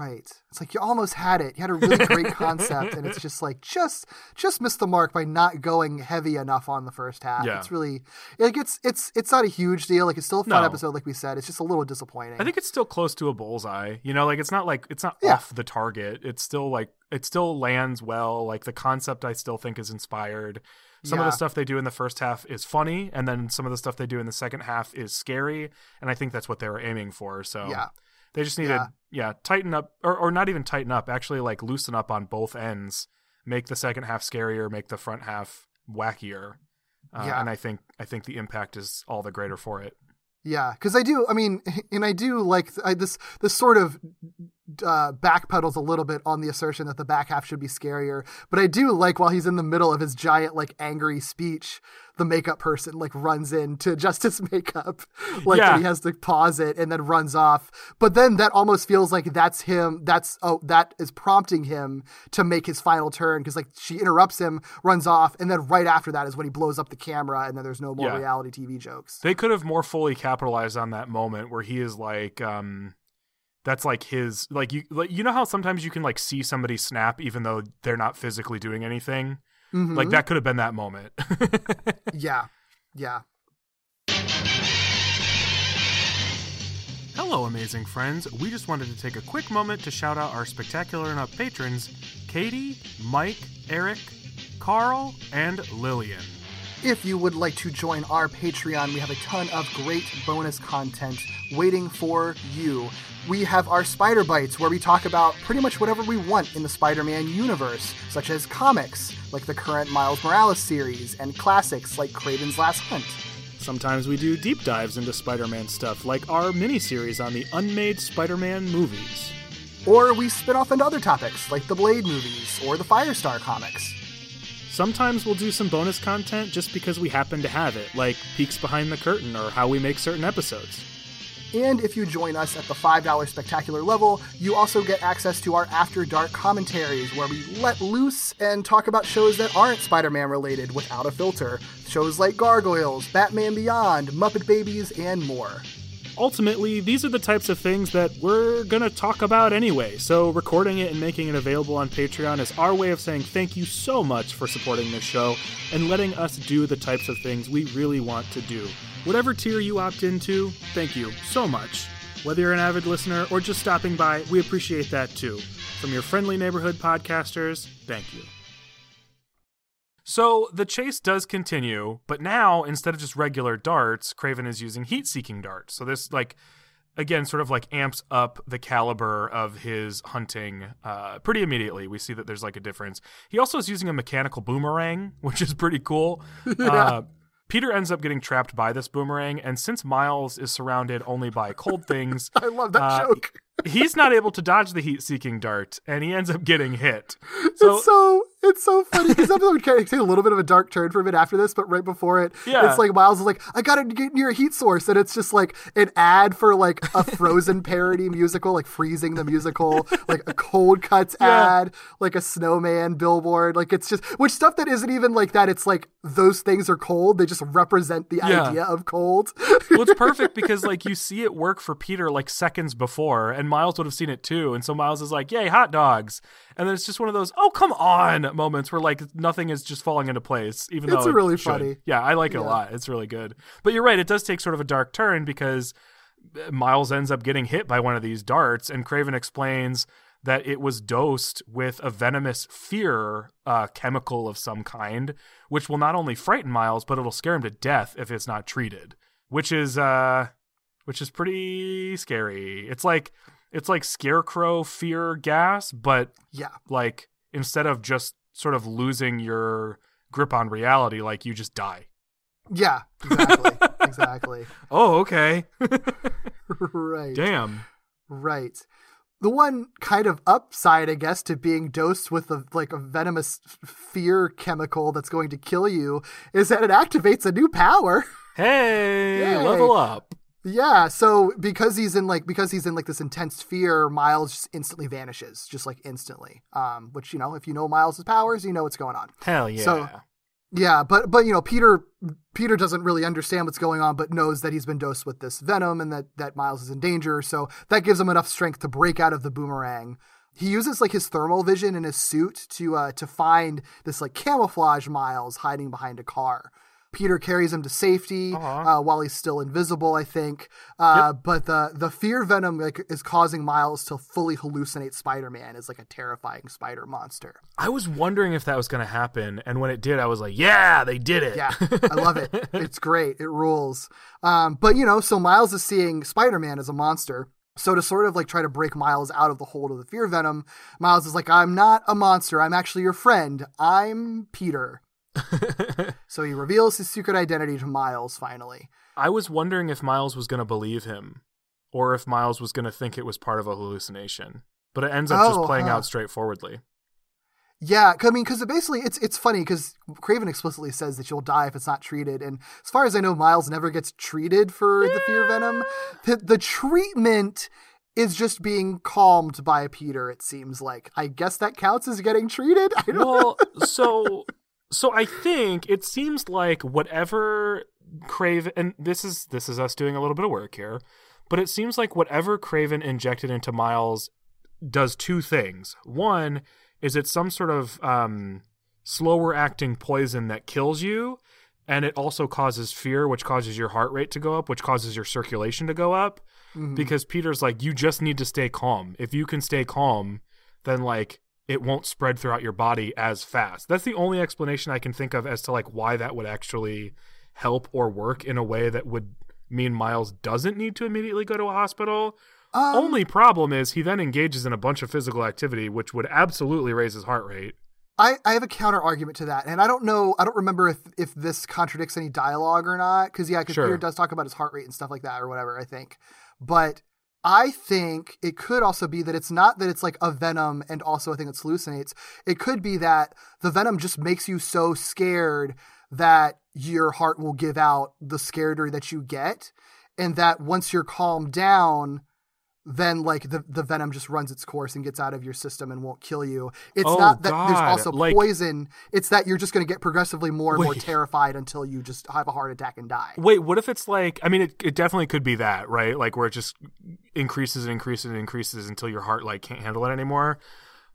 Right. It's like you almost had it. You had a really great concept, and it's just like just just missed the mark by not going heavy enough on the first half. Yeah. It's really like it's it's it's not a huge deal. Like it's still a fun No. episode, like we said. It's just a little disappointing. I think it's still close to a bullseye. You know, like it's not like it's not Yeah. off the target. It's still like it still lands well. Like the concept I still think is inspired. Some of the stuff they do in the first half is funny, and then some of the stuff they do in the second half is scary. And I think that's what they were aiming for. So Yeah. they just needed yeah, tighten up or, or not even tighten up, actually like loosen up on both ends. Make the second half scarier, make the front half wackier. Uh, Yeah. and I think I think the impact is all the greater for it. Yeah, because I do. I mean, and I do like I, this. This sort of uh, backpedals a little bit on the assertion that the back half should be scarier. But I do like while he's in the middle of his giant, like angry speech, the makeup person like runs in to adjust his makeup, like Yeah. he has to pause it and then runs off. But then that almost feels like that's him. That's oh, that is prompting him to make his final turn because like she interrupts him, runs off, and then right after that is when he blows up the camera, and then there's no more Yeah. reality TV jokes. They could have more fully capitalized on that moment where he is like, um, that's like his like you like you know how sometimes you can like see somebody snap even though they're not physically doing anything. Mhm. Like that could have been that moment. Yeah, yeah. Hello, amazing friends. We just wanted to take a quick moment to shout out our spectacular enough patrons Katie, Mike, Eric, Carl, and Lillian. If you would like to join our Patreon, we have a ton of great bonus content waiting for you. We have our Spider Bites, where we talk about pretty much whatever we want in the Spider Man universe, such as comics, like the current Miles Morales series, and classics like Kraven's Last Hunt. Sometimes we do deep dives into Spider Man stuff, like our miniseries on the unmade Spider Man movies. Or we spin off into other topics, like the Blade movies or the Firestar comics. Sometimes we'll do some bonus content just because we happen to have it, like peeks behind the curtain or how we make certain episodes. And if you join us at the $5 spectacular level, you also get access to our After Dark commentaries, where we let loose and talk about shows that aren't Spider Man related without a filter. Shows like Gargoyles, Batman Beyond, Muppet Babies, and more. Ultimately, these are the types of things that we're gonna talk about anyway, so recording it and making it available on Patreon is our way of saying thank you so much for supporting this show and letting us do the types of things we really want to do. Whatever tier you opt into, thank you so much. Whether you're an avid listener or just stopping by, we appreciate that too. From your friendly neighborhood podcasters, thank you. So the chase does continue, but now instead of just regular darts, Kraven is using heat seeking darts. So this like again sort of like amps up the caliber of his hunting uh, pretty immediately. We see that there's like a difference. He also is using a mechanical boomerang, which is pretty cool. Uh, Peter ends up getting trapped by this boomerang, and since Miles is surrounded only by cold things, I love that uh, joke. he's not able to dodge the heat-seeking dart, and he ends up getting hit. So, it's so it's so funny because would kind of take a little bit of a dark turn for a bit after this, but right before it, Yeah. it's like Miles is like, "I gotta get near a heat source," and it's just like an ad for like a Frozen parody musical, like Freezing the musical, like a Cold Cuts Yeah. ad, like a snowman billboard, like it's just which stuff that isn't even like that. It's like those things are cold; they just represent the Yeah. idea of cold. well, it's perfect because like you see it work for Peter like seconds before, and Miles would have seen it too. And so Miles is like, "Yay, hot dogs!" And then it's just one of those "Oh, come on" moments where like nothing is just falling into place, even It's though it really should. funny. Yeah, I like it a lot. It's really good. But you're right; it does take sort of a dark turn because uh, Miles ends up getting hit by one of these darts, and Kraven explains that it was dosed with a venomous fear uh, chemical of some kind, which will not only frighten Miles, but it'll scare him to death if it's not treated. Which is uh, which is pretty scary. It's like it's like scarecrow fear gas, but yeah, like instead of just sort of losing your grip on reality, like you just die. yeah, exactly, exactly. Oh, okay. right. Damn. Right. The one kind of upside, I guess, to being dosed with a like a venomous fear chemical that's going to kill you is that it activates a new power. Hey, Yay. level up. Yeah, so because he's in like because he's in like this intense fear, Miles just instantly vanishes, just like instantly. Um, which you know, if you know Miles' powers, you know what's going on. Hell yeah. So- Yeah, but but you know, Peter Peter doesn't really understand what's going on, but knows that he's been dosed with this venom and that that Miles is in danger. So that gives him enough strength to break out of the boomerang. He uses like his thermal vision in his suit to uh, to find this like camouflage Miles hiding behind a car. Peter carries him to safety Aw. uh, while he's still invisible, I think. Uh, But the the fear venom like is causing Miles to fully hallucinate Spider-Man as like a terrifying spider monster. I was wondering if that was going to happen, and when it did, I was like, "Yeah, they did it." Yeah, I love it. It's great. It rules. Um, but you know, so Miles is seeing Spider-Man as a monster. So to sort of like try to break Miles out of the hold of the fear venom, Miles is like, "I'm not a monster. I'm actually your friend. I'm Peter." So he reveals his secret identity to Miles finally. I was wondering if Miles was going to believe him, or if Miles was going to think it was part of a hallucination. But it ends up Oh, just playing huh. out straightforwardly. Yeah, I mean, because basically it's it's funny because Kraven explicitly says that you'll die if it's not treated, and as far as I know, Miles never gets treated for the fear venom. The, the treatment is just being calmed by Peter. It seems like I guess that counts as getting treated. I don't know. well, so so I think it seems like whatever Kraven and this is this is us doing a little bit of work here, but it seems like whatever Kraven injected into Miles does two things. One is it's some sort of um, slower acting poison that kills you, and it also causes fear, which causes your heart rate to go up, which causes your circulation to go up. Because Peter's like, you just need to stay calm. If you can stay calm, then like it won't spread throughout your body as fast. That's the only explanation I can think of as to like why that would actually help or work in a way that would mean Miles doesn't need to immediately go to a hospital. Um, Only problem is he then engages in a bunch of physical activity, which would absolutely raise his heart rate. I, I have a counter argument to that, and I don't know. I don't remember if, if this contradicts any dialogue or not. Because yeah, because Sure. Peter does talk about his heart rate and stuff like that, or whatever. I think, but I think it could also be that it's not that it's like a venom and also a thing that hallucinates. It could be that the venom just makes you so scared that your heart will give out the scareder that you get, and that once you're calmed down, then like the, the venom just runs its course and gets out of your system and won't kill you. It's Oh, not that there's also Like- poison. It's that you're just going to get progressively more and more terrified until you just have a heart attack and die. Wait, what if it's like? I mean, it, it definitely could be that, right? Like where it just increases and increases and increases until your heart like can't handle it anymore.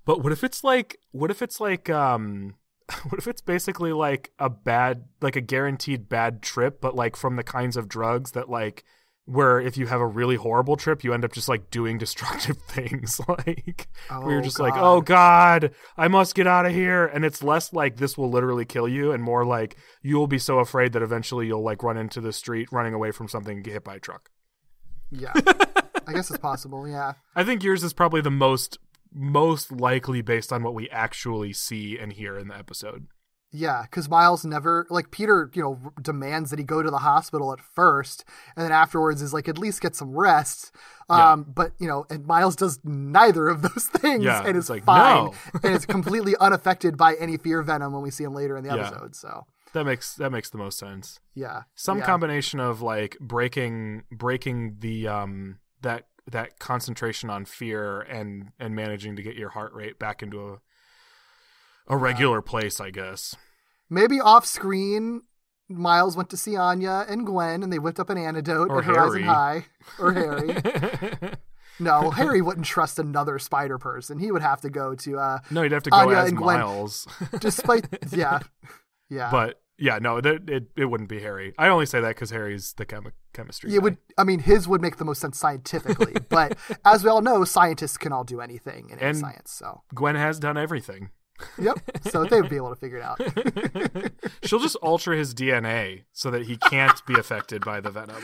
But what if it's like? What if it's like? um What if it's basically like a bad, like a guaranteed bad trip, but like from the kinds of drugs that like where if you have a really horrible trip, you end up just like doing destructive things, like where you're Oh, just like, oh god, I must get out of here, and it's less like this will literally kill you, and more like you will be so afraid that eventually you'll like run into the street running away from something and get hit by a truck. Yeah, I guess it's possible. Yeah, I think yours is probably the most most likely based on what we actually see and hear in the episode. Yeah, because Miles never like Peter. You know, demands that he go to the hospital at first, and then afterwards is like at least get some rest. Yeah. Um, but you know, and Miles does neither of those things, Yeah, and it's is like, fine, no. and it's completely unaffected by any fear venom when we see him later in the Yeah. episode. So That makes that makes the most sense. yeah, Some yeah. combination of like breaking breaking the um that that concentration on fear and and managing to get your heart rate back into a a regular place, I guess. Maybe off screen, Miles went to see Anya and Gwen, and they whipped up an antidote Or at Horizon Harry. High. Or Harry. no, Harry wouldn't trust another spider person. He would have to go to, uh, no, you'd have to go Anya as and Gwen. Miles. despite, yeah, yeah. but yeah, no, that, it it wouldn't be Harry. I only say that because Harry's the chemi- chemistry. it guy. would, I mean, his would make the most sense scientifically, but as we all know, scientists can all do anything in And- science. So, Gwen has done everything. Yep. So they would be able to figure it out. She'll just alter his DNA so that he can't be affected by the venom.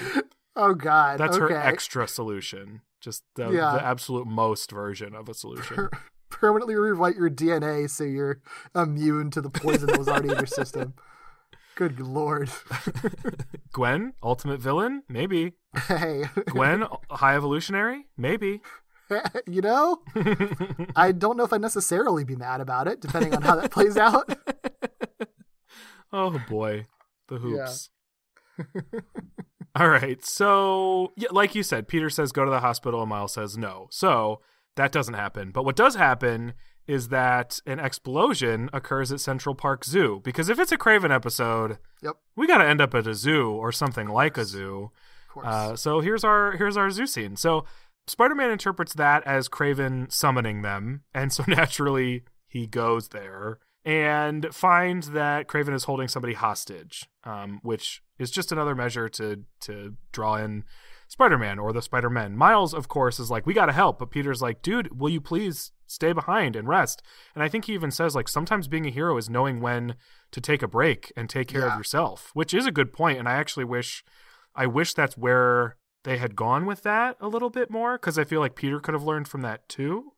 oh, God. That's okay. her extra solution. Just the, Yeah. the absolute most version of a solution. Permanently rewrite your DNA so you're immune to the poison that was already in your system. Good lord. Gwen, ultimate villain? Maybe. Hey, Gwen, high evolutionary? Maybe. you know, I don't know if I'd necessarily be mad about it, depending on how that plays out. Oh boy, the hoops. All right, so yeah, like you said, Peter says go to the hospital, and Miles says no. So that doesn't happen. But what does happen is that an explosion occurs at Central Park Zoo. Because if it's a Kraven episode, Yep, we got to end up at a zoo or something like a zoo. Uh, so here's our here's our zoo scene. So Spider-Man interprets that as Kraven summoning them, and so naturally he goes there and finds that Kraven is holding somebody hostage, um, which is just another measure to to draw in Spider-Man or the Spider-Men. Miles, of course, is like, "We got to help," but Peter's like, "Dude, will you please stay behind and rest?" And I think he even says like, "Sometimes being a hero is knowing when to take a break and take care Yeah. of yourself," which is a good point. And I actually wish, I wish that's where they had gone with that a little bit more because I feel like Peter could have learned from that too.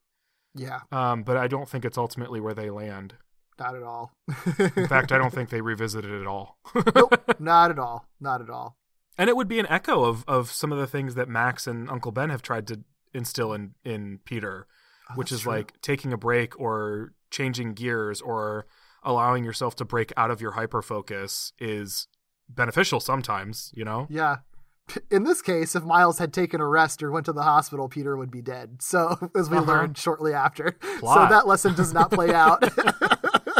yeah, Um, but I don't think it's ultimately where they land. not at all. In fact, I don't think they revisited it at all. nope, not at all. Not at all. And it would be an echo of of some of the things that Max and Uncle Ben have tried to instill in in Peter, which Oh, that's is true. like taking a break or changing gears or allowing yourself to break out of your hyper focus is beneficial sometimes, you know? Yeah. In this case, if Miles had taken a rest or went to the hospital, Peter would be dead. So, as we Uh-huh. learned shortly after. Plot. So, that lesson does not play out.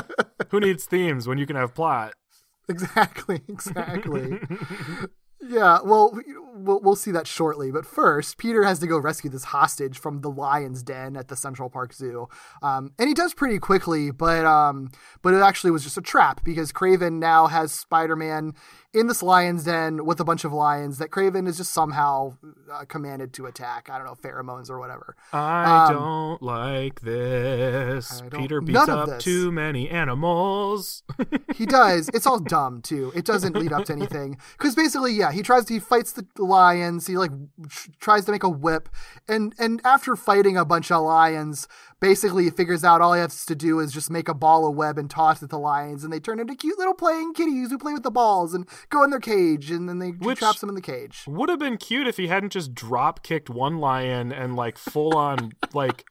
Who needs themes when you can have plot? exactly. Exactly. yeah. Well, we'll we'll see that shortly. But first, Peter has to go rescue this hostage from the lion's den at the Central Park Zoo, um, and he does pretty quickly. But um, but it actually was just a trap because Kraven now has Spider-Man in this lion's den with a bunch of lions that Kraven is just somehow uh, commanded to attack. I don't know pheromones or whatever. I Um, don't like this. Don't- Peter beats up too many animals. He does. It's all dumb too. It doesn't lead up to anything because basically, yeah, he tries to he fights the lions. He like tr- tries to make a whip, and and after fighting a bunch of lions, basically he figures out all he has to do is just make a ball of web and toss it at the lions, and they turn into cute little playing kitties who play with the balls and go in their cage, and then they Which- traps them in the cage. Would have been cute if he hadn't just drop kicked one lion and like full on like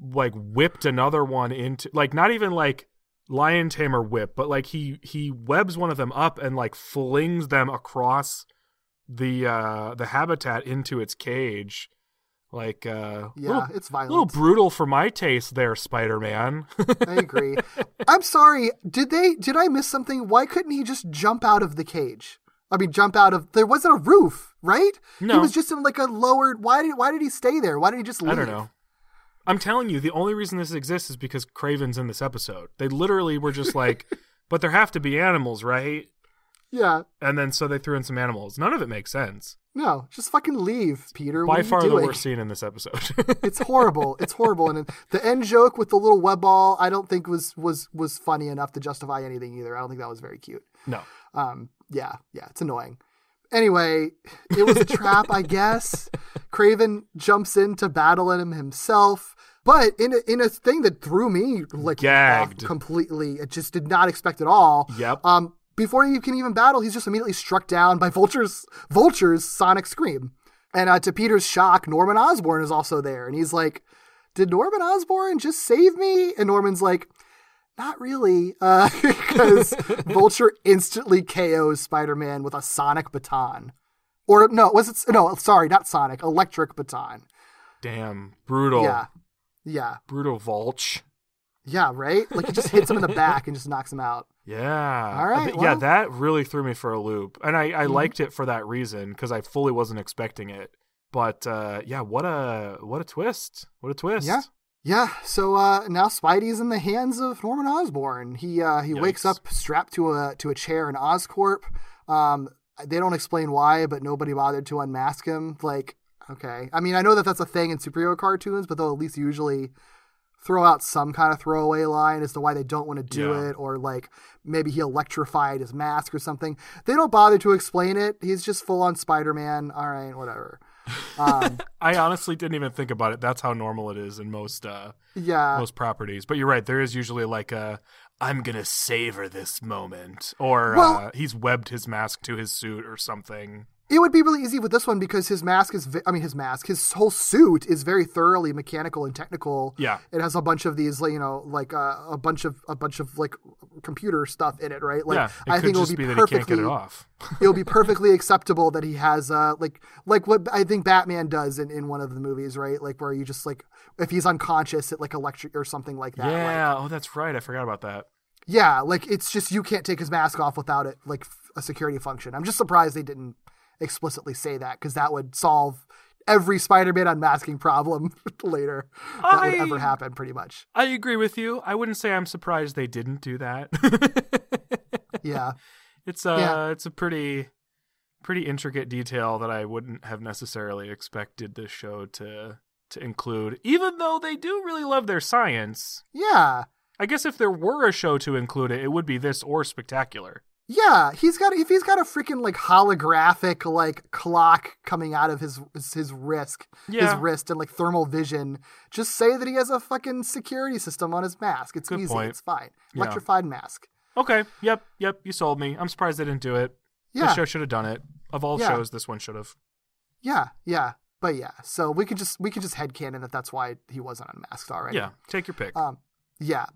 like whipped another one into like not even like lion tamer whip, but like he he webs one of them up and like flings them across the uh the habitat into its cage. Like uh Yeah, little, it's violent. A little brutal for my taste there, Spider-Man. I agree. I'm sorry. Did they? Did I miss something? Why couldn't he just jump out of the cage? I mean, jump out of. There wasn't a roof, right? No, He was just in like a lowered. Why did? Why did he stay there? Why did he just leave? I don't know. I'm telling you, the only reason this exists is because Kraven's in this episode. They literally were just like, but there have to be animals, right? Yeah. And then so they threw in some animals. None of it makes sense. No. Just fucking leave, Peter. By far the worst scene in this episode. It's horrible. It's horrible. And the end joke with the little web ball, I don't think was was was funny enough to justify anything either. I don't think that was very cute. no. Um, yeah, yeah, it's annoying. Anyway, it was a trap, I guess. Kraven jumps in to battle him himself, but in a, in a thing that threw me like completely. It just did not expect at all. Yep. Um, before he can even battle, he's just immediately struck down by Vulture's Vulture's sonic scream. And uh, to Peter's shock, Norman Osborn is also there, and he's like, "Did Norman Osborn just save me?" And Norman's like, not really, because Vulture instantly KOs Spider-Man with a sonic baton, or no, was it? No, sorry, not sonic, electric baton. Damn. Brutal. Yeah, yeah, Brutal Vulch. Yeah. Right? Like he just hits him in the back and just knocks him out. Yeah. All right, Th- yeah, Mm-hmm. that really threw me for a loop. And I, I liked it for that reason because I fully wasn't expecting it. But uh, yeah, what a what a twist. What a twist. Yeah. Yeah, so uh, now Spidey's in the hands of Norman Osborn. He uh, he wakes up strapped to a to a chair in Oscorp. Um, they don't explain why, but nobody bothered to unmask him. Like, okay, I mean, I know that that's a thing in superhero cartoons, but they'll at least usually throw out some kind of throwaway line as to why they don't want to do Yeah. it, or like maybe he electrified his mask or something. They don't bother to explain it. He's just full on Spider Man. All right, whatever. Um, I honestly didn't even think about it. That's how normal it is in most uh, yeah, most properties. But you're right. There is usually like a I'm gonna savor this moment, or Well- uh, he's webbed his mask to his suit or something. It would be really easy with this one because his mask is, ve- I mean, his mask, his whole suit is very thoroughly mechanical and technical. Yeah. It has a bunch of these, like, you know, like uh, a bunch of, a bunch of like computer stuff in it, right? Like, yeah, I think it would be, be that perfectly, get it off. it would be perfectly acceptable that he has, uh, like, like what I think Batman does in, in one of the movies, right? Like where you just like, if he's unconscious, it like electric or something like that. Like, yeah. oh, that's right. I forgot about that. yeah, like it's just you can't take his mask off without it like f- a security function. I'm just surprised they didn't explicitly say that because that would solve every Spider-Man unmasking problem later that would ever happen, pretty much. I agree with you. I wouldn't say I'm surprised they didn't do that. Yeah, it's uh Yeah. it's a pretty pretty intricate detail that I wouldn't have necessarily expected this show to to include. Even though they do really love their science. yeah, I guess if there were a show to include it, it would be this or spectacular. Yeah. He's got if he's got a freaking like holographic like clock coming out of his his, wrist, his wrist, and like thermal vision. Just say that he has a fucking security system on his mask. It's Good easy. point. It's fine. Yeah. Electrified mask. Okay. Yep. Yep. You sold me. I'm surprised they didn't do it. Yeah. This show should have done it. Of all Yeah. shows, this one should have. Yeah, yeah. But yeah, so we could just we could just headcanon that that's why he wasn't unmasked already. Yeah. Take your pick. Um, yeah.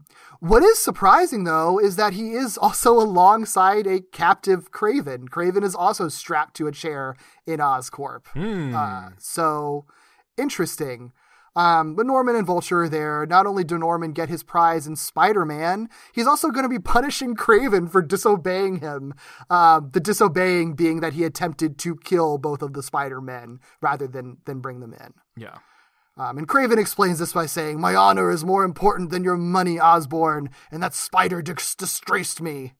What is surprising though is that he is also alongside a captive Kraven. Kraven is also strapped to a chair in Oscorp. Hmm. Uh, so interesting. Um, but Norman and Vulture are there. Not only do Norman get his prize in Spider Man, he's also going to be punishing Kraven for disobeying him. Um, the disobeying being that he attempted to kill both of the Spider Men rather than than bring them in. Yeah. Um, and Kraven explains this by saying, "My honor is more important than your money, Osborn, and that spider dis- disgraced me."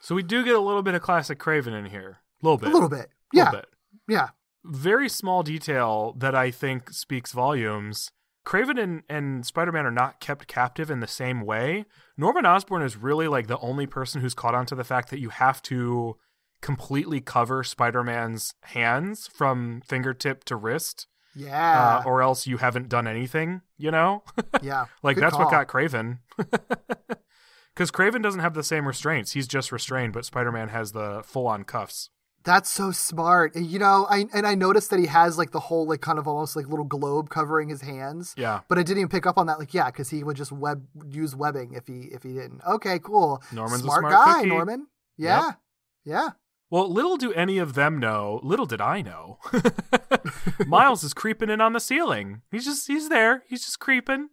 So we do get a little bit of classic Kraven in here. A little bit. A little bit, yeah, little bit. yeah, Very small detail that I think speaks volumes. Kraven and, and Spider Man are not kept captive in the same way. Norman Osborn is really like the only person who's caught on to the fact that you have to completely cover Spider Man's hands from fingertip to wrist, yeah, uh, or else you haven't done anything, you know? yeah. like Good that's what got Kraven. Because Kraven doesn't have the same restraints. He's just restrained, but Spider Man has the full on cuffs. That's so smart. You know, I and I noticed that he has like the whole like kind of almost like little globe covering his hands. Yeah. But I didn't even pick up on that. Like, yeah, because he would just web use webbing if he if he didn't. Okay, cool. Norman's a smart, smart guy, cookie. Norman. Yeah, yeah. Well, little do any of them know, little did I know. Miles is creeping in on the ceiling. He's just he's there. He's just creeping.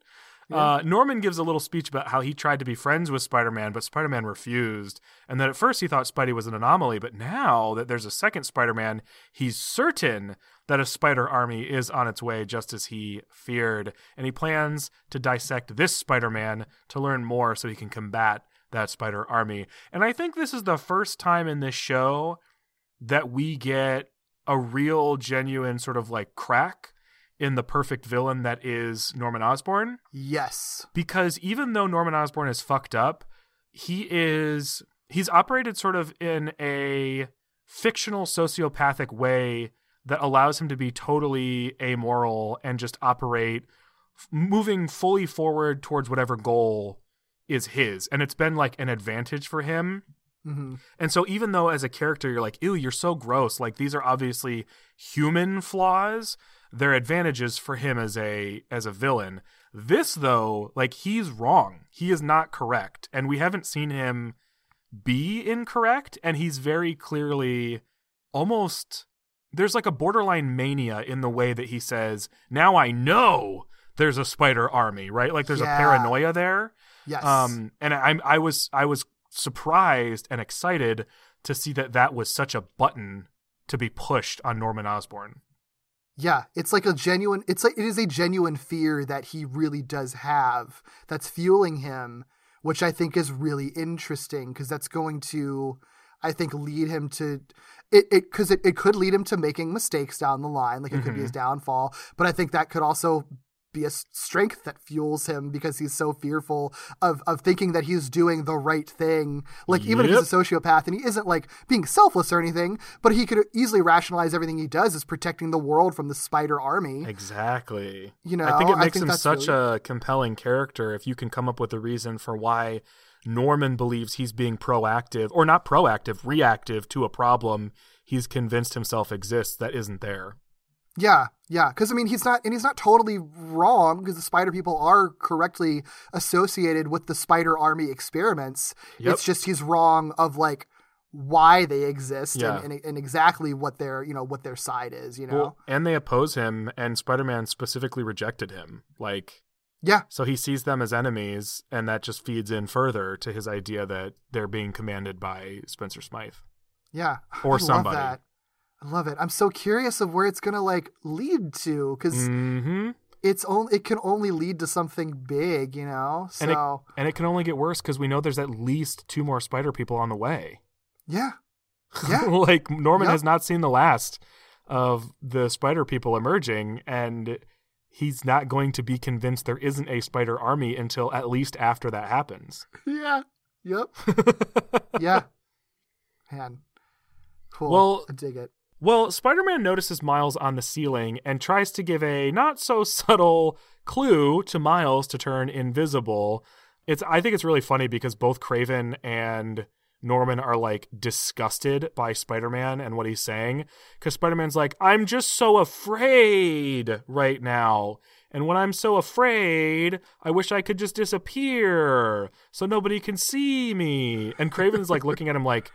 Uh, Norman gives a little speech about how he tried to be friends with Spider-Man, but Spider-Man refused. And that at first he thought Spidey was an anomaly, but now that there's a second Spider-Man, he's certain that a spider army is on its way just as he feared. And he plans to dissect this Spider-Man to learn more so he can combat that spider army. And I think this is the first time in this show that we get a real genuine sort of like crack in the perfect villain that is Norman Osborn Yes. because even though Norman Osborn is fucked up, he is he's operated sort of in a fictional sociopathic way that allows him to be totally amoral and just operate moving fully forward towards whatever goal is his and it's been like an advantage for him hmm and so even though as a character you're like, ew, you're so gross, like these are obviously human flaws, they're advantages for him as a as a villain. This though, like he's wrong. He is not correct. And we haven't seen him be incorrect, and he's very clearly almost there's like a borderline mania in the way that he says, Now I know there's a spider army, right? Like there's Yeah. a paranoia there. Yes. Um, and I, I was I was surprised and excited to see that that was such a button to be pushed on Norman Osborn. Yeah, it's like a genuine it's like it is a genuine fear that he really does have that's fueling him, which I think is really interesting because that's going to I think lead him to it it cuz it, it could lead him to making mistakes down the line, like it could be his downfall, but I think that could also be a strength that fuels him because he's so fearful of of thinking that he's doing the right thing. Like even if he's a sociopath and he isn't like being selfless or anything, but he could easily rationalize everything he does as protecting the world from the spider army. Exactly. You know, I think it makes think him such really- a compelling character if you can come up with a reason for why Norman believes he's being proactive or not proactive, reactive to a problem he's convinced himself exists that isn't there. Yeah, yeah, because I mean he's not, and he's not totally wrong because the spider people are correctly associated with the spider army experiments. Yep. It's just he's wrong of like why they exist Yeah. and, and, and exactly what their you know what their side is. You know, Well, and they oppose him, and Spider Man specifically rejected him. Like, yeah, So he sees them as enemies, and that just feeds in further to his idea that they're being commanded by Spencer Smythe. yeah, Or I somebody. Love. I love it. I'm so curious of where it's gonna like lead to because Mm-hmm. it's only it can only lead to something big. You know, so And it, and it can only get worse because we know there's at least two more spider people on the way. yeah, yeah. like Norman Yep. has not seen the last of the spider people emerging, and he's not going to be convinced there isn't a spider army until at least after that happens. yeah. Yep. yeah. Man. Cool. Well- I dig it. Well, Spider Man notices Miles on the ceiling and tries to give a not so subtle clue to Miles to turn invisible. It's I think it's really funny because both Kraven and Norman are like disgusted by Spider Man and what he's saying. Because Spider Man's like, I'm just so afraid right now. And when I'm so afraid, I wish I could just disappear so nobody can see me. And Kraven's like looking at him like,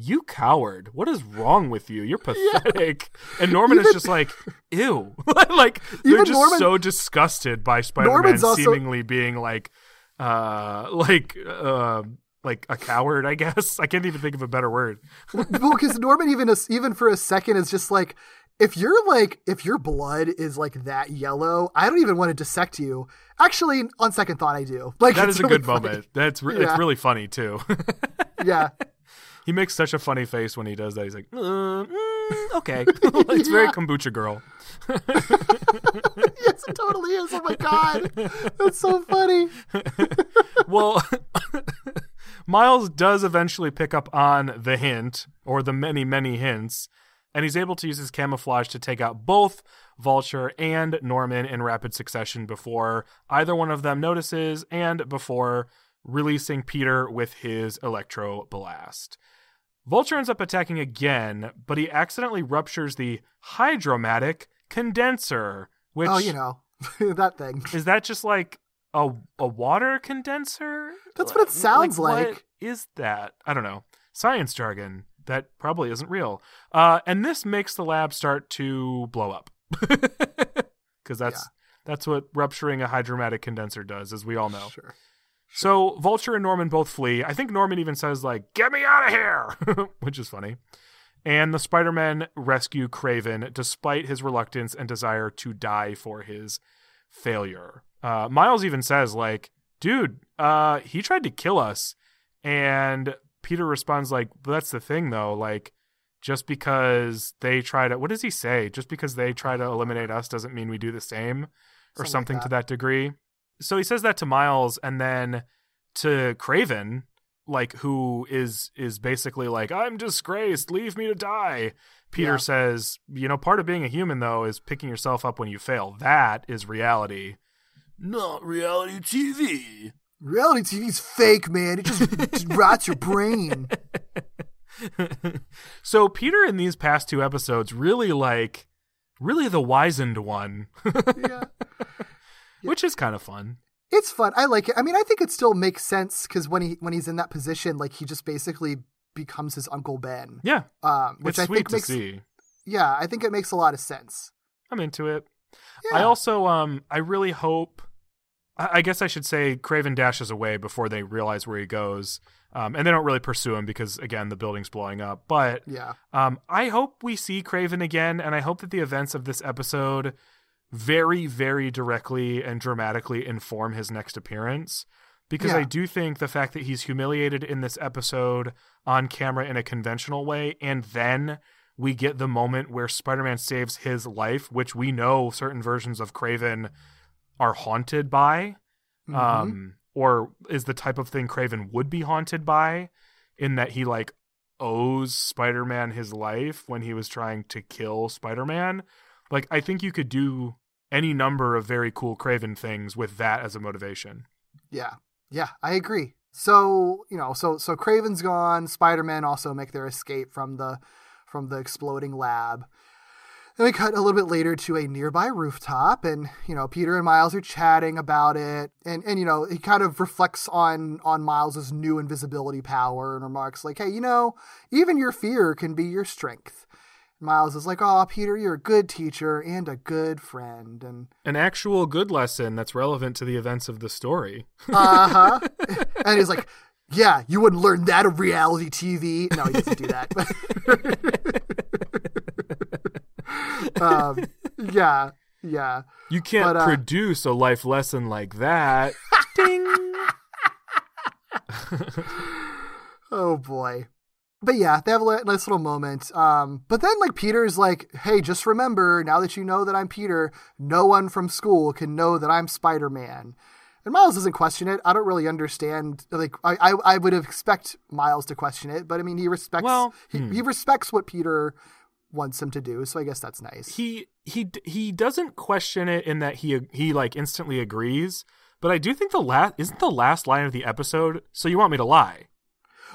You coward! What is wrong with you? You're pathetic. And Norman is just like, ew. like they're Even just Norman- so disgusted by Spider-Man also- seemingly being like, uh, like, uh, like a coward. I guess I can't even think of a better word. well, because Norman even even for a second is just like, if you're like, if your blood is like that yellow, I don't even want to dissect you. Actually, on second thought, I do. Like that is a really good funny. moment. That's re- Yeah. it's really funny too. Yeah, he makes such a funny face when he does that. He's like, uh, mm, okay, it's very kombucha girl. yes, it totally is. Oh my god, that's so funny. well, Miles does eventually pick up on the hint or the many, many hints, and he's able to use his camouflage to take out both Vulture and Norman in rapid succession before either one of them notices and before releasing Peter with his electro blast. Vulture ends up attacking again, but he accidentally ruptures the hydromatic condenser, which oh, you know that thing. is that just like a a water condenser? That's what it sounds like. What is that? I don't know. Science jargon that probably isn't real. Uh, and this makes the lab start to blow up because that's that's what rupturing a hydromatic condenser does, as we all know. Sure. So Vulture and Norman both flee. I think Norman even says like, "Get me out of here," which is funny. And the Spider-Men rescue Kraven despite his reluctance and desire to die for his failure. Uh, Miles even says like, "Dude, uh, he tried to kill us," and Peter responds like, "But that's the thing, though. Like, just because they try to, what does he say? Just because they try to eliminate us doesn't mean we do the same, or Something like something to that. that degree." So he says that to Miles, and then to Kraven, like who is is basically like, "I'm disgraced. Leave me to die." Peter Yeah. says, "You know, part of being a human though is picking yourself up when you fail. That is reality." Not reality TV. Reality TV's fake, man. It just, just rots your brain. so Peter in these past two episodes really like really the wizened one, Yeah. which is kind of fun. It's fun. I like it. I mean, I think it still makes sense because when he when he's in that position, like he just basically becomes his Uncle Ben. Yeah, Um, which it's I sweet think to makes see. yeah, I think it makes a lot of sense. I'm into it. Yeah. I also um I really hope I I guess I should say Kraven dashes away before they realize where he goes. Um, and they don't really pursue him because again the building's blowing up. But Yeah. um, I hope we see Kraven again, and I hope that the events of this episode very, very directly and dramatically inform his next appearance. Because I do think the fact that he's humiliated in this episode on camera in a conventional way, and then we get the moment where Spider Man saves his life, which we know certain versions of Kraven are haunted by, Mhm. um, or is the type of thing Kraven would be haunted by, in that he like owes Spider Man his life when he was trying to kill Spider Man. Like, I think you could do any number of very cool Kraven things with that as a motivation. Yeah. Yeah, I agree. So, you know, so so Kraven's gone, Spider-Man also make their escape from the from the exploding lab. Then we cut a little bit later to a nearby rooftop and, you know, Peter and Miles are chatting about it and and you know, he kind of reflects on on Miles's new invisibility power and remarks like, "Hey, you know, even your fear can be your strength." Miles is like, "Oh, Peter, you're a good teacher and a good friend." And An actual good lesson that's relevant to the events of the story. uh huh. and he's like, "Yeah, you wouldn't learn that of reality TV." No, he doesn't do that. um, yeah, yeah. You can't But, uh, produce a life lesson like that. Ding. Oh boy. But yeah, they have a nice little moment. Um, but then like Peter's like, "Hey, just remember, now that you know that I'm Peter, no one from school can know that I'm Spider-Man." And Miles doesn't question it. I don't really understand. Like, I, I, I would expect Miles to question it, but I mean, he respects. Well, he, hmm. he respects what Peter wants him to do. So I guess that's nice. he he he doesn't question it in that he he like instantly agrees. But I do think the last isn't the last line of the episode. So you want me to lie?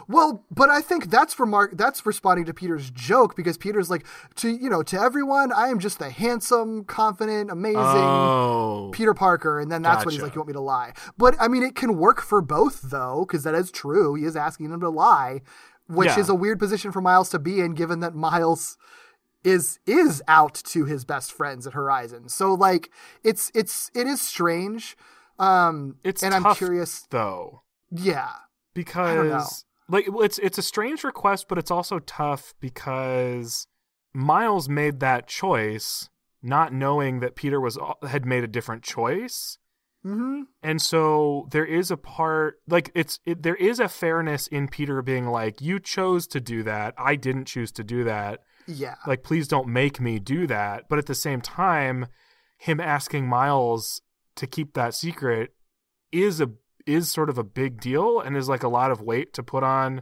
Well, but I think that's remark that's responding to Peter's joke because Peter's like to you know to everyone I am just the handsome, confident, amazing Oh, Peter Parker, and then that's when he's like, "You want me to lie?" But I mean, it can work for both though, because that is true. He is asking him to lie, which Yeah. is a weird position for Miles to be in, given that Miles is is out to his best friends at Horizon. So like it's it's it is strange. Um, It's and I'm curious. though Yeah, because like it's it's a strange request, but it's also tough because Miles made that choice not knowing that Peter was had made a different choice. hmm And so there is a part like it's it, there is a fairness in Peter being like you chose to do that. I didn't choose to do that. Yeah, like please don't make me do that. But at the same time him asking Miles to keep that secret is a is sort of a big deal and is like a lot of weight to put on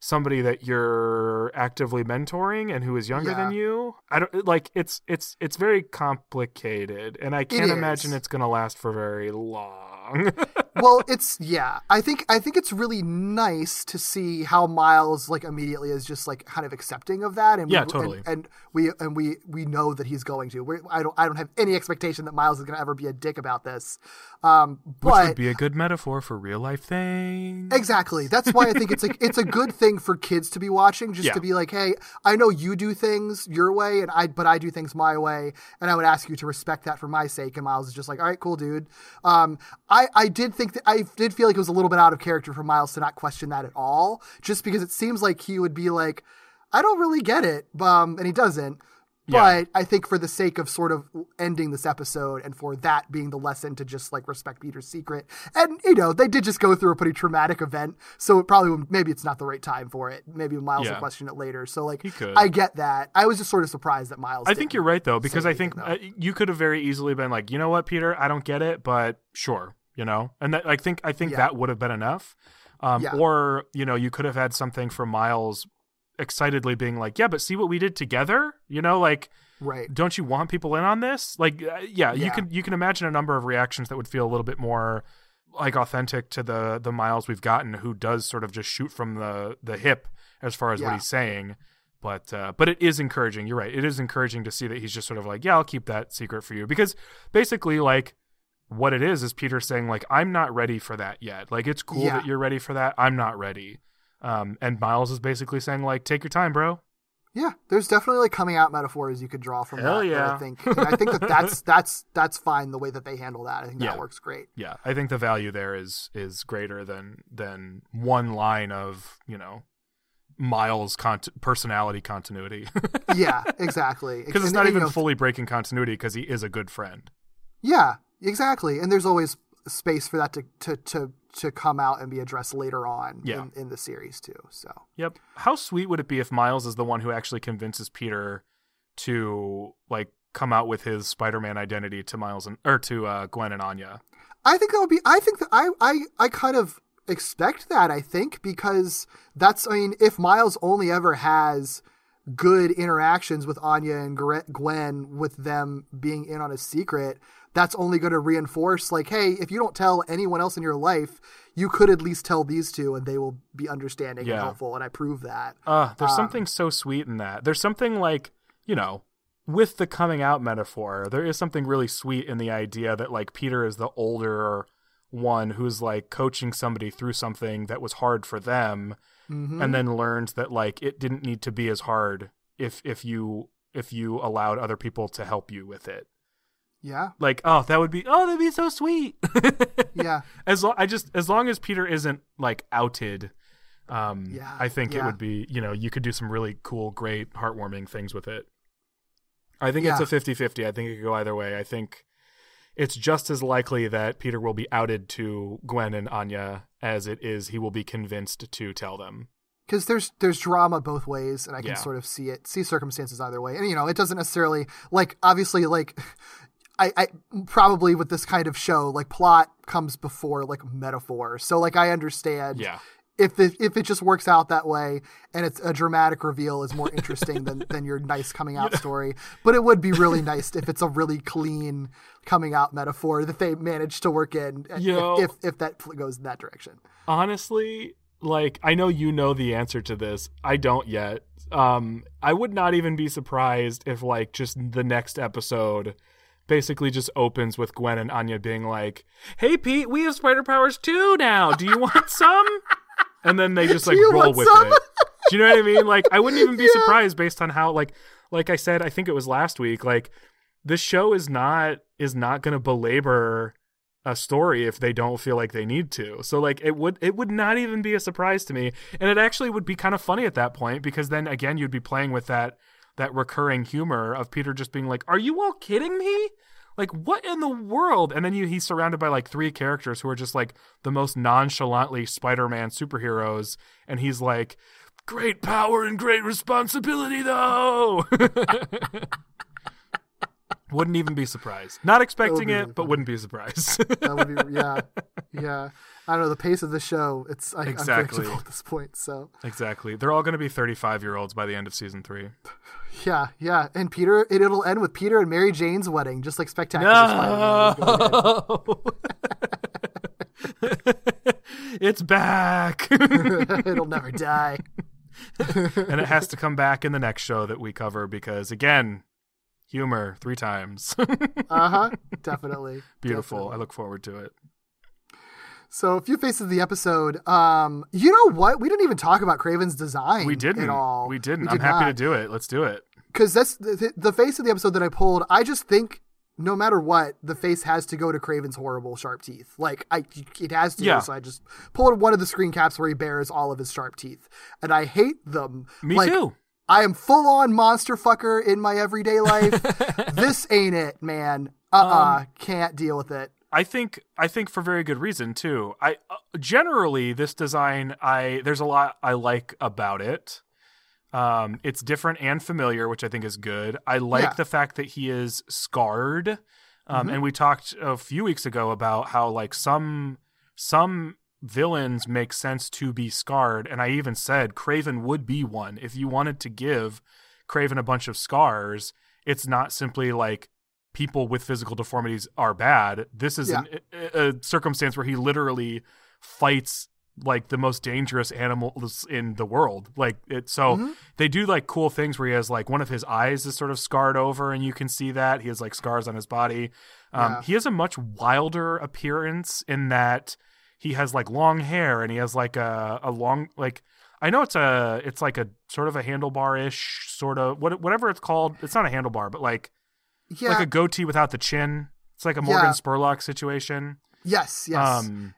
somebody that you're actively mentoring and who is younger Yeah. than you i don't like it's it's it's very complicated and i can't is. imagine it's going to last for very long well, it's yeah. I think I think it's really nice to see how Miles like immediately is just like kind of accepting of that, and Yeah, we, totally. and, and we and we we know that he's going to. We're, I don't I don't have any expectation that Miles is going to ever be a dick about this. Um, which but would be a good metaphor for real life things Exactly. That's why I think it's like it's a good thing for kids to be watching, just Yeah. to be like, hey, I know you do things your way, and I but I do things my way, and I would ask you to respect that for my sake. And Miles is just like, all right, cool, dude. Um, I I did think that I did feel like it was a little bit out of character for Miles to not question that at all, just because it seems like he would be like, I don't really get it, um, and he doesn't. Yeah. But I think for the sake of sort of ending this episode and for that being the lesson to just like respect Peter's secret, and you know they did just go through a pretty traumatic event, so it probably maybe it's not the right time for it. Maybe Miles Yeah. will question it later. So like I get that. I was just sort of surprised that Miles. I think you're right though because I think uh, you could have very easily been like, you know what, Peter, I don't get it, but sure, you know, and that, I think I think Yeah. that would have been enough. Um, Yeah. Or you know, you could have had something for Miles excitedly being like, yeah, but see what we did together, you know, like. right. Don't you want people in on this? Like, uh, yeah, you can you can imagine a number of reactions that would feel a little bit more like authentic to the the Miles we've gotten, who does sort of just shoot from the the hip as far as what he's saying. But uh, but it is encouraging. You're right. It is encouraging to see that he's just sort of like, yeah, I'll keep that secret for you because basically, like, what it is is Peter saying like, I'm not ready for that yet. Like, it's cool Yeah. that you're ready for that. I'm not ready. Um, and Miles is basically saying like, take your time, bro. Yeah, there's definitely like coming out metaphors you could draw from Hell that. yeah. I think and I think that that's that's that's fine the way that they handle that. I think Yeah. that works great. yeah i think the value there is is greater than than one line of you know miles cont- personality continuity Yeah, exactly. because it's not and, you even know, fully breaking continuity because he is a good friend Yeah, exactly. And there's always space for that to to to, to come out and be addressed later on Yeah. in, in the series too. So yep how sweet would it be if miles is the one who actually convinces peter to like come out with his spider-man identity to miles and or to uh, gwen and anya I think that would be. I think that I I I kind of expect that. I think because that's. I mean, if Miles only ever has good interactions with Anya and Gwen, with them being in on a secret, that's only going to reinforce like, hey, if you don't tell anyone else in your life, you could at least tell these two, and they will be understanding Yeah. and helpful. And I prove that. Uh, there's Um, something so sweet in that. There's something like, you know, with the coming out metaphor, there is something really sweet in the idea that like Peter is the older one who's like coaching somebody through something that was hard for them Mhm. and then learns that like it didn't need to be as hard if if you if you allowed other people to help you with it. Yeah, Like, oh, that would be oh, that'd be so sweet. yeah. as lo- I just as long as Peter isn't like outed, um, Yeah, I think it would be you know you could do some really cool, great, heartwarming things with it. I think it's a 50-50. I think it could go either way. I think it's just as likely that Peter will be outed to Gwen and Anya as it is he will be convinced to tell them. because there's there's drama both ways and i can Yeah. sort of see it see circumstances either way and you know it doesn't necessarily like obviously like I, I probably with this kind of show like plot comes before like metaphor. So like i understand Yeah. if it, if it just works out that way and it's a dramatic reveal is more interesting than, than your nice coming out story. But it would be really nice if it's a really clean coming out metaphor that they manage to work in if- Yo. if, if that goes in that direction. Honestly like i know you know the answer to this. I don't yet. Um i would not even be surprised if like just the next episode basically just opens with gwen and anya being like hey pete we have spider powers too now do you want some and then they just like roll with some? it Do you know what I mean? Like I wouldn't even be Yeah. surprised based on how like like I said, I think it was last week, like this show is not is not going to belabor a story if they don't feel like they need to. So like it would it would not even be a surprise to me. And it actually would be kind of funny at that point because then again you'd be playing with that that recurring humor of Peter just being like, "Are you all kidding me?" Like what in the world? And then you, he's surrounded by like three characters who are just like the most nonchalantly Spider-Man superheroes and he's like, "Great power and great responsibility though." wouldn't even be surprised. Not expecting it, but wouldn't be surprised. That would be yeah, yeah. I don't know the pace of the show. It's like, Exactly. at this point. So exactly. They're all going to be 35-year-olds by the end of season 3. yeah, yeah. And Peter, it, it'll end with Peter and Mary Jane's wedding, just like Spectacular ahead. it's back. it'll never die. and it has to come back in the next show that we cover because again, humor three times. Uh huh. Definitely. Beautiful. Definitely. I look forward to it. So a few faces of the episode. Um, you know what? We didn't even talk about Kraven's design. We didn't. at all. We didn't. We I'm did happy to do it. Let's do it. because that's the, the face of the episode that I pulled. I just think no matter what, the face has to go to Kraven's horrible sharp teeth. Like I, it has to. Yeah. So I just pulled one of the screen caps where he bears all of his sharp teeth, and I hate them. Me Like, too. I am full on monster fucker in my everyday life. this ain't it, man. Uh uh Um, can't deal with it. I think I think for very good reason too. I uh, generally this design I there's a lot I like about it. Um, it's different and familiar, which I think is good. I like Yeah. the fact that he is scarred. Um, Mm-hmm. and we talked a few weeks ago about how like some some villains make sense to be scarred, and I even said Kraven would be one if you wanted to give Kraven a bunch of scars. It's not simply like people with physical deformities are bad. This is an, a, a circumstance where he literally fights like the most dangerous animals in the world. Like it so Mm-hmm. they do like cool things where he has like one of his eyes is sort of scarred over and you can see that. He has like scars on his body. Um Yeah. he has a much wilder appearance in that he has like long hair and he has like a a long like I know it's a it's like a sort of a handlebar ish sort of what whatever it's called. It's not a handlebar, but like Yeah. like a goatee without the chin. It's like a Morgan Yeah. Spurlock situation. yes. Yes. Um,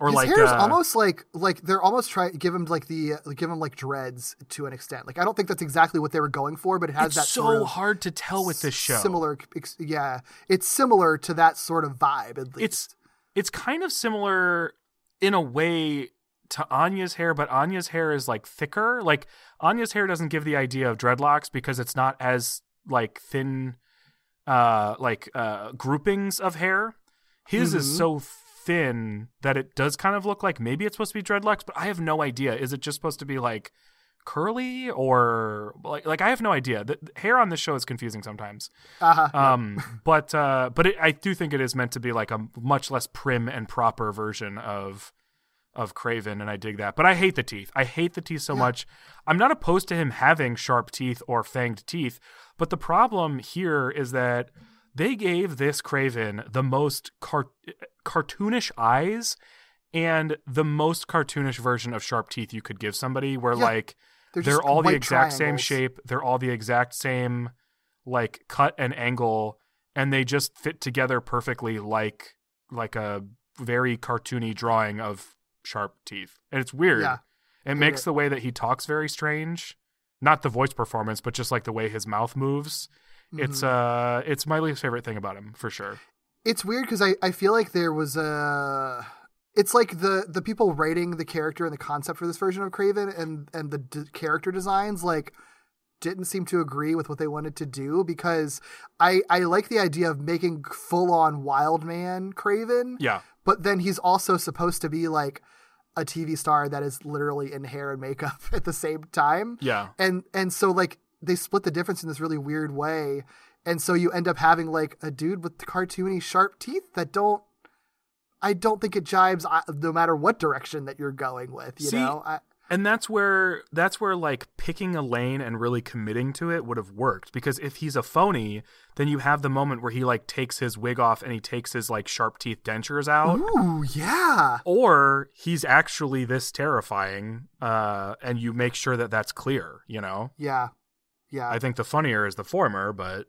or His like hair is uh, almost like like they're almost trying give him like the uh, give him like dreads to an extent. Like I don't think that's exactly what they were going for, but it has it's that so sort of hard to tell with this show. Similar, yeah, it's similar to that sort of vibe. At least. It's it's kind of similar in a way to Anya's hair, but Anya's hair is like thicker. Like Anya's hair doesn't give the idea of dreadlocks because it's not as like thin uh like uh groupings of hair. His is Mhm. so thin that it does kind of look like maybe it's supposed to be dreadlocks, but I have no idea. Is it just supposed to be like curly or like like I have no idea. The, the hair on this show is confusing sometimes. uh-huh. Um, but uh, but it, I do think it is meant to be like a much less prim and proper version of of Kraven, and I dig that. But I hate the teeth. I hate the teeth so much. I'm not opposed to him having sharp teeth or fanged teeth, but the problem here is that they gave this Kraven the most car- cartoonish eyes and the most cartoonish version of sharp teeth you could give somebody where Yeah. like They're they're, all the exact same shape they're all the exact same like cut and angle and they just fit together perfectly like like a very cartoony drawing of sharp teeth. And it's weird. Yeah. it makes it. the way that he talks very strange. Not the voice performance but just like the way his mouth moves. It's Mm-hmm. uh it's my least favorite thing about him for sure. It's weird because I, I feel like there was a it's like the the people writing the character and the concept for this version of Kraven and and the d- character designs like didn't seem to agree with what they wanted to do because I I like the idea of making full on wild man Kraven yeah but then he's also supposed to be like a TV star that is literally in hair and makeup at the same time. Yeah. And and so like they split the difference in this really weird way. And so you end up having like a dude with cartoony sharp teeth that don't i don't think it jibes uh, no matter what direction that you're going with you See, know? I, And that's where that's where like picking a lane and really committing to it would have worked because if he's a phony, then you have the moment where he like takes his wig off and he takes his like sharp teeth dentures out. Ooh, yeah. Or he's actually this terrifying, uh, and you make sure that that's clear. You know, Yeah. Yeah. I think the funnier is the former, but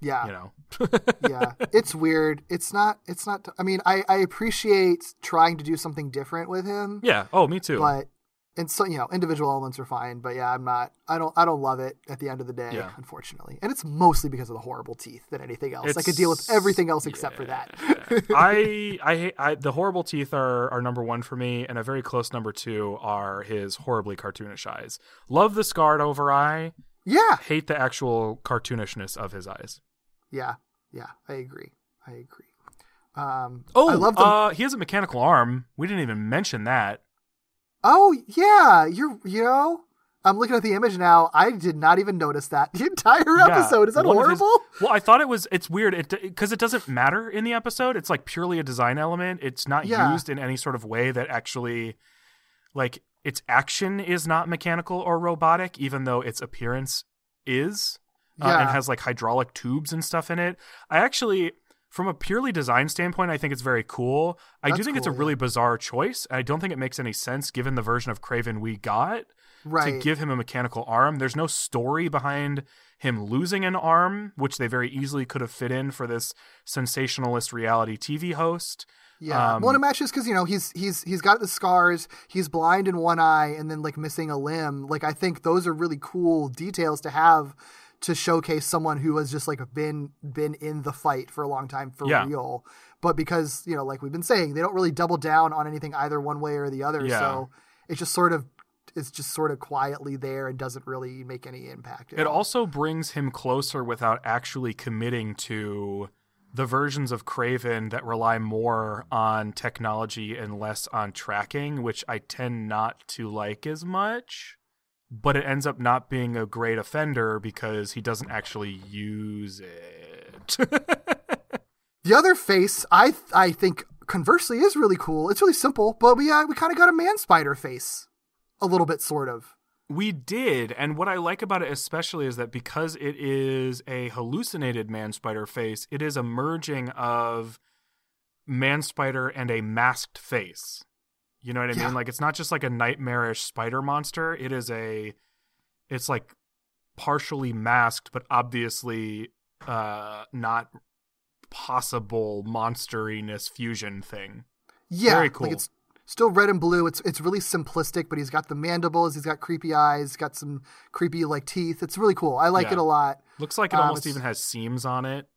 yeah. you know, yeah. It's weird. It's not it's not I mean, I I appreciate trying to do something different with him, yeah. Oh, me too. but and so you know, individual elements are fine, but yeah, I'm not I don't I don't love it at the end of the day, Yeah. unfortunately. And it's mostly because of the horrible teeth than anything else. I It's- could deal with everything else except for that. I I hate I, the horrible teeth are are number one for me, and a very close number two are his horribly cartoonish eyes. Love the scarred over eye. yeah. Hate the actual cartoonishness of his eyes. Yeah. Yeah. I agree. I agree. Um Oh, I love the uh, he has a mechanical arm. We didn't even mention that. Oh yeah, you're you know. I'm looking at the image now. I did not even notice that the entire Yeah, episode. Is that of his- horrible? well, I thought it was. It's weird. It because it doesn't matter in the episode. It's like purely a design element. It's not Yeah. used in any sort of way that actually, like, its action is not mechanical or robotic, even though its appearance is, uh, and has like hydraulic tubes and stuff in it. I actually. From a purely design standpoint, I think it's very cool. I do That's think it's a really yeah. bizarre choice. I don't think it makes any sense given the version of Kraven we got right. to give him a mechanical arm. There's no story behind him losing an arm, which they very easily could have fit in for this sensationalist reality TV host. yeah. um, well, it matches because you know he's he's he's got the scars. He's blind in one eye and then like missing a limb. Like I think those are really cool details to have to showcase someone who has just like been been in the fight for a long time for Yeah. real. But because you know, like we've been saying, they don't really double down on anything either one way or the other. Yeah. So it's just sort of it's just sort of quietly there and doesn't really make any impact. It all. also brings him closer without actually committing to the versions of Kraven that rely more on technology and less on tracking, which I tend not to like as much. But it ends up not being a great offender because he doesn't actually use it. The other face, I I think conversely is really cool. It's really simple, but we uh, we kind of got a man spider face, a little bit, sort of. We did, and what I like about it especially is that because it is a hallucinated man spider face, it is a merging of man spider and a masked face. You know what I Yeah. mean? Like it's not just like a nightmarish spider monster. It is a it's like partially masked but obviously uh not possible monsteriness fusion thing. Yeah, Very cool. Like it's still red and blue. It's it's really simplistic, but he's got the mandibles. He's got creepy eyes. Got some creepy like teeth. It's really cool. I like Yeah. it a lot. Looks like it Um, almost even has seams on it.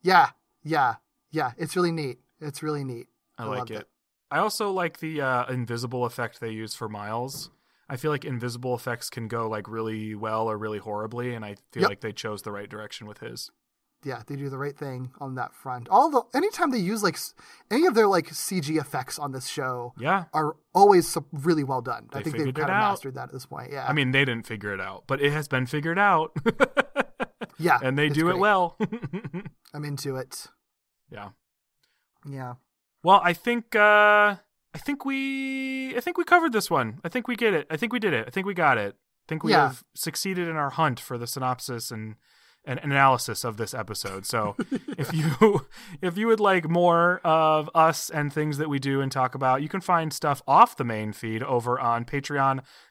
Yeah, yeah, yeah. It's really neat. It's really neat. I, I like it. it. I also like the uh, invisible effect they use for Miles. I feel like invisible effects can go like really well or really horribly, and I feel Yep. like they chose the right direction with his. Yeah, they do the right thing on that front. All the anytime they use like any of their like CG effects on this show Yeah, are always really well done. I think they've kind of mastered that at this point. Yeah, I mean they didn't figure it out, but it has been figured out, yeah, and they do it well. I'm into it. yeah. Yeah. Well, I think uh, I think we I think we covered this one. I think we get it. I think we did it. I think we got it. I think we Yeah. have succeeded in our hunt for the synopsis and and analysis of this episode. So if you if you would like more of us and things that we do and talk about, you can find stuff off the main feed over on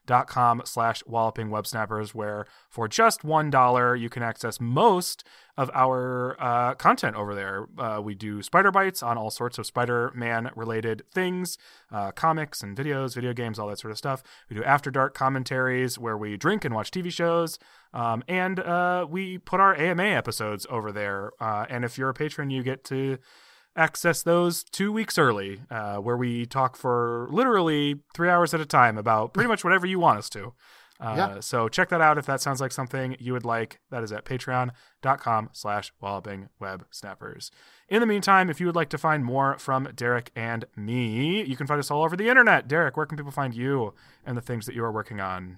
patreon.com slash walloping web snappers where for just one dollar you can access most of our uh, content over there. Uh, we do spider bites on all sorts of Spider-Man related things, uh, comics and videos, video games, all that sort of stuff. We do after dark commentaries where we drink and watch TV shows. Um, and uh, we put our AMA episodes over there. Uh, and if you're a patron, you get to access those two weeks early, uh, where we talk for literally three hours at a time about pretty much whatever you want us to. Uh, Yeah. So check that out if that sounds like something you would like. That is at patreon.com slash walloping web snappers. In the meantime, if you would like to find more from Derek and me, you can find us all over the internet. Derek, where can people find you and the things that you are working on?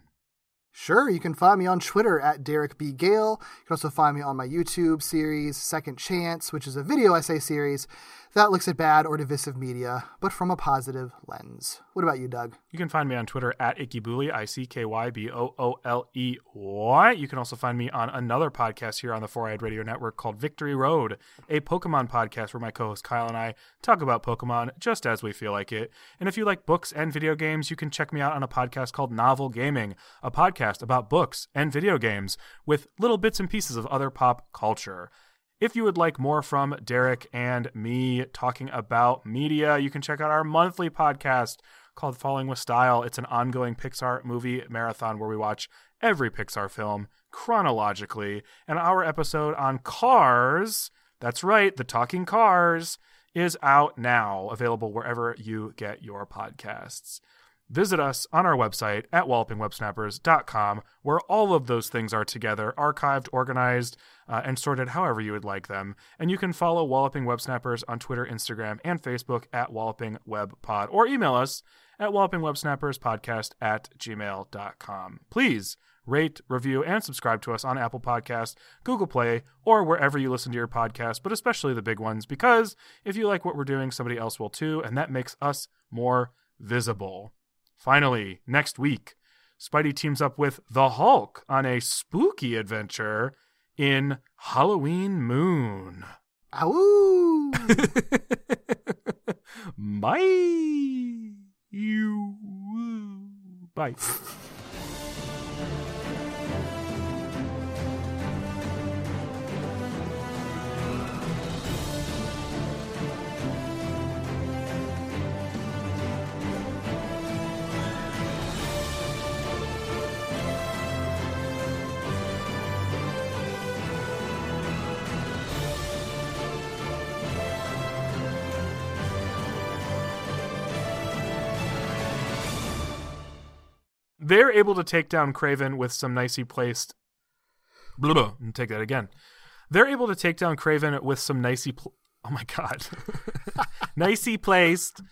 Sure, you can find me on Twitter at Derek B. Gale. You can also find me on my YouTube series, Second Chance, which is a video essay series that looks at bad or divisive media, but from a positive lens. What about you, Doug? You can find me on Twitter at Ickybooley, I C K Y B O O L E Y. You can also find me on another podcast here on the Four Eyed Radio Network called Victory Road, a Pokemon podcast where my co host Kyle and I talk about Pokemon just as we feel like it. And if you like books and video games, you can check me out on a podcast called Novel Gaming, a podcast about books and video games with little bits and pieces of other pop culture. If you would like more from Derek and me talking about media, you can check out our monthly podcast called Falling with Style. It's an ongoing Pixar movie marathon where we watch every Pixar film chronologically. And our episode on Cars, that's right, the talking cars, is out now, available wherever you get your podcasts. Visit us on our website at wallopingwebsnappers.com, where all of those things are together, archived, organized, uh, and sorted however you would like them. And you can follow Walloping Web Snappers on Twitter, Instagram, and Facebook at Walloping Web Pod, or email us at wallopingwebsnapperspodcast at gmail.com. Please rate, review, and subscribe to us on Apple Podcasts, Google Play, or wherever you listen to your podcast, but especially the big ones, because if you like what we're doing, somebody else will too, and that makes us more visible. Finally, next week, Spidey teams up with the Hulk on a spooky adventure in Halloween Moon. Ow! Bye. You. Bye. They're able to take down Kraven with some nicely placed. Blah, blah, and take that again. They're able to take down Kraven with some nicely. Pl- oh my god, nicely placed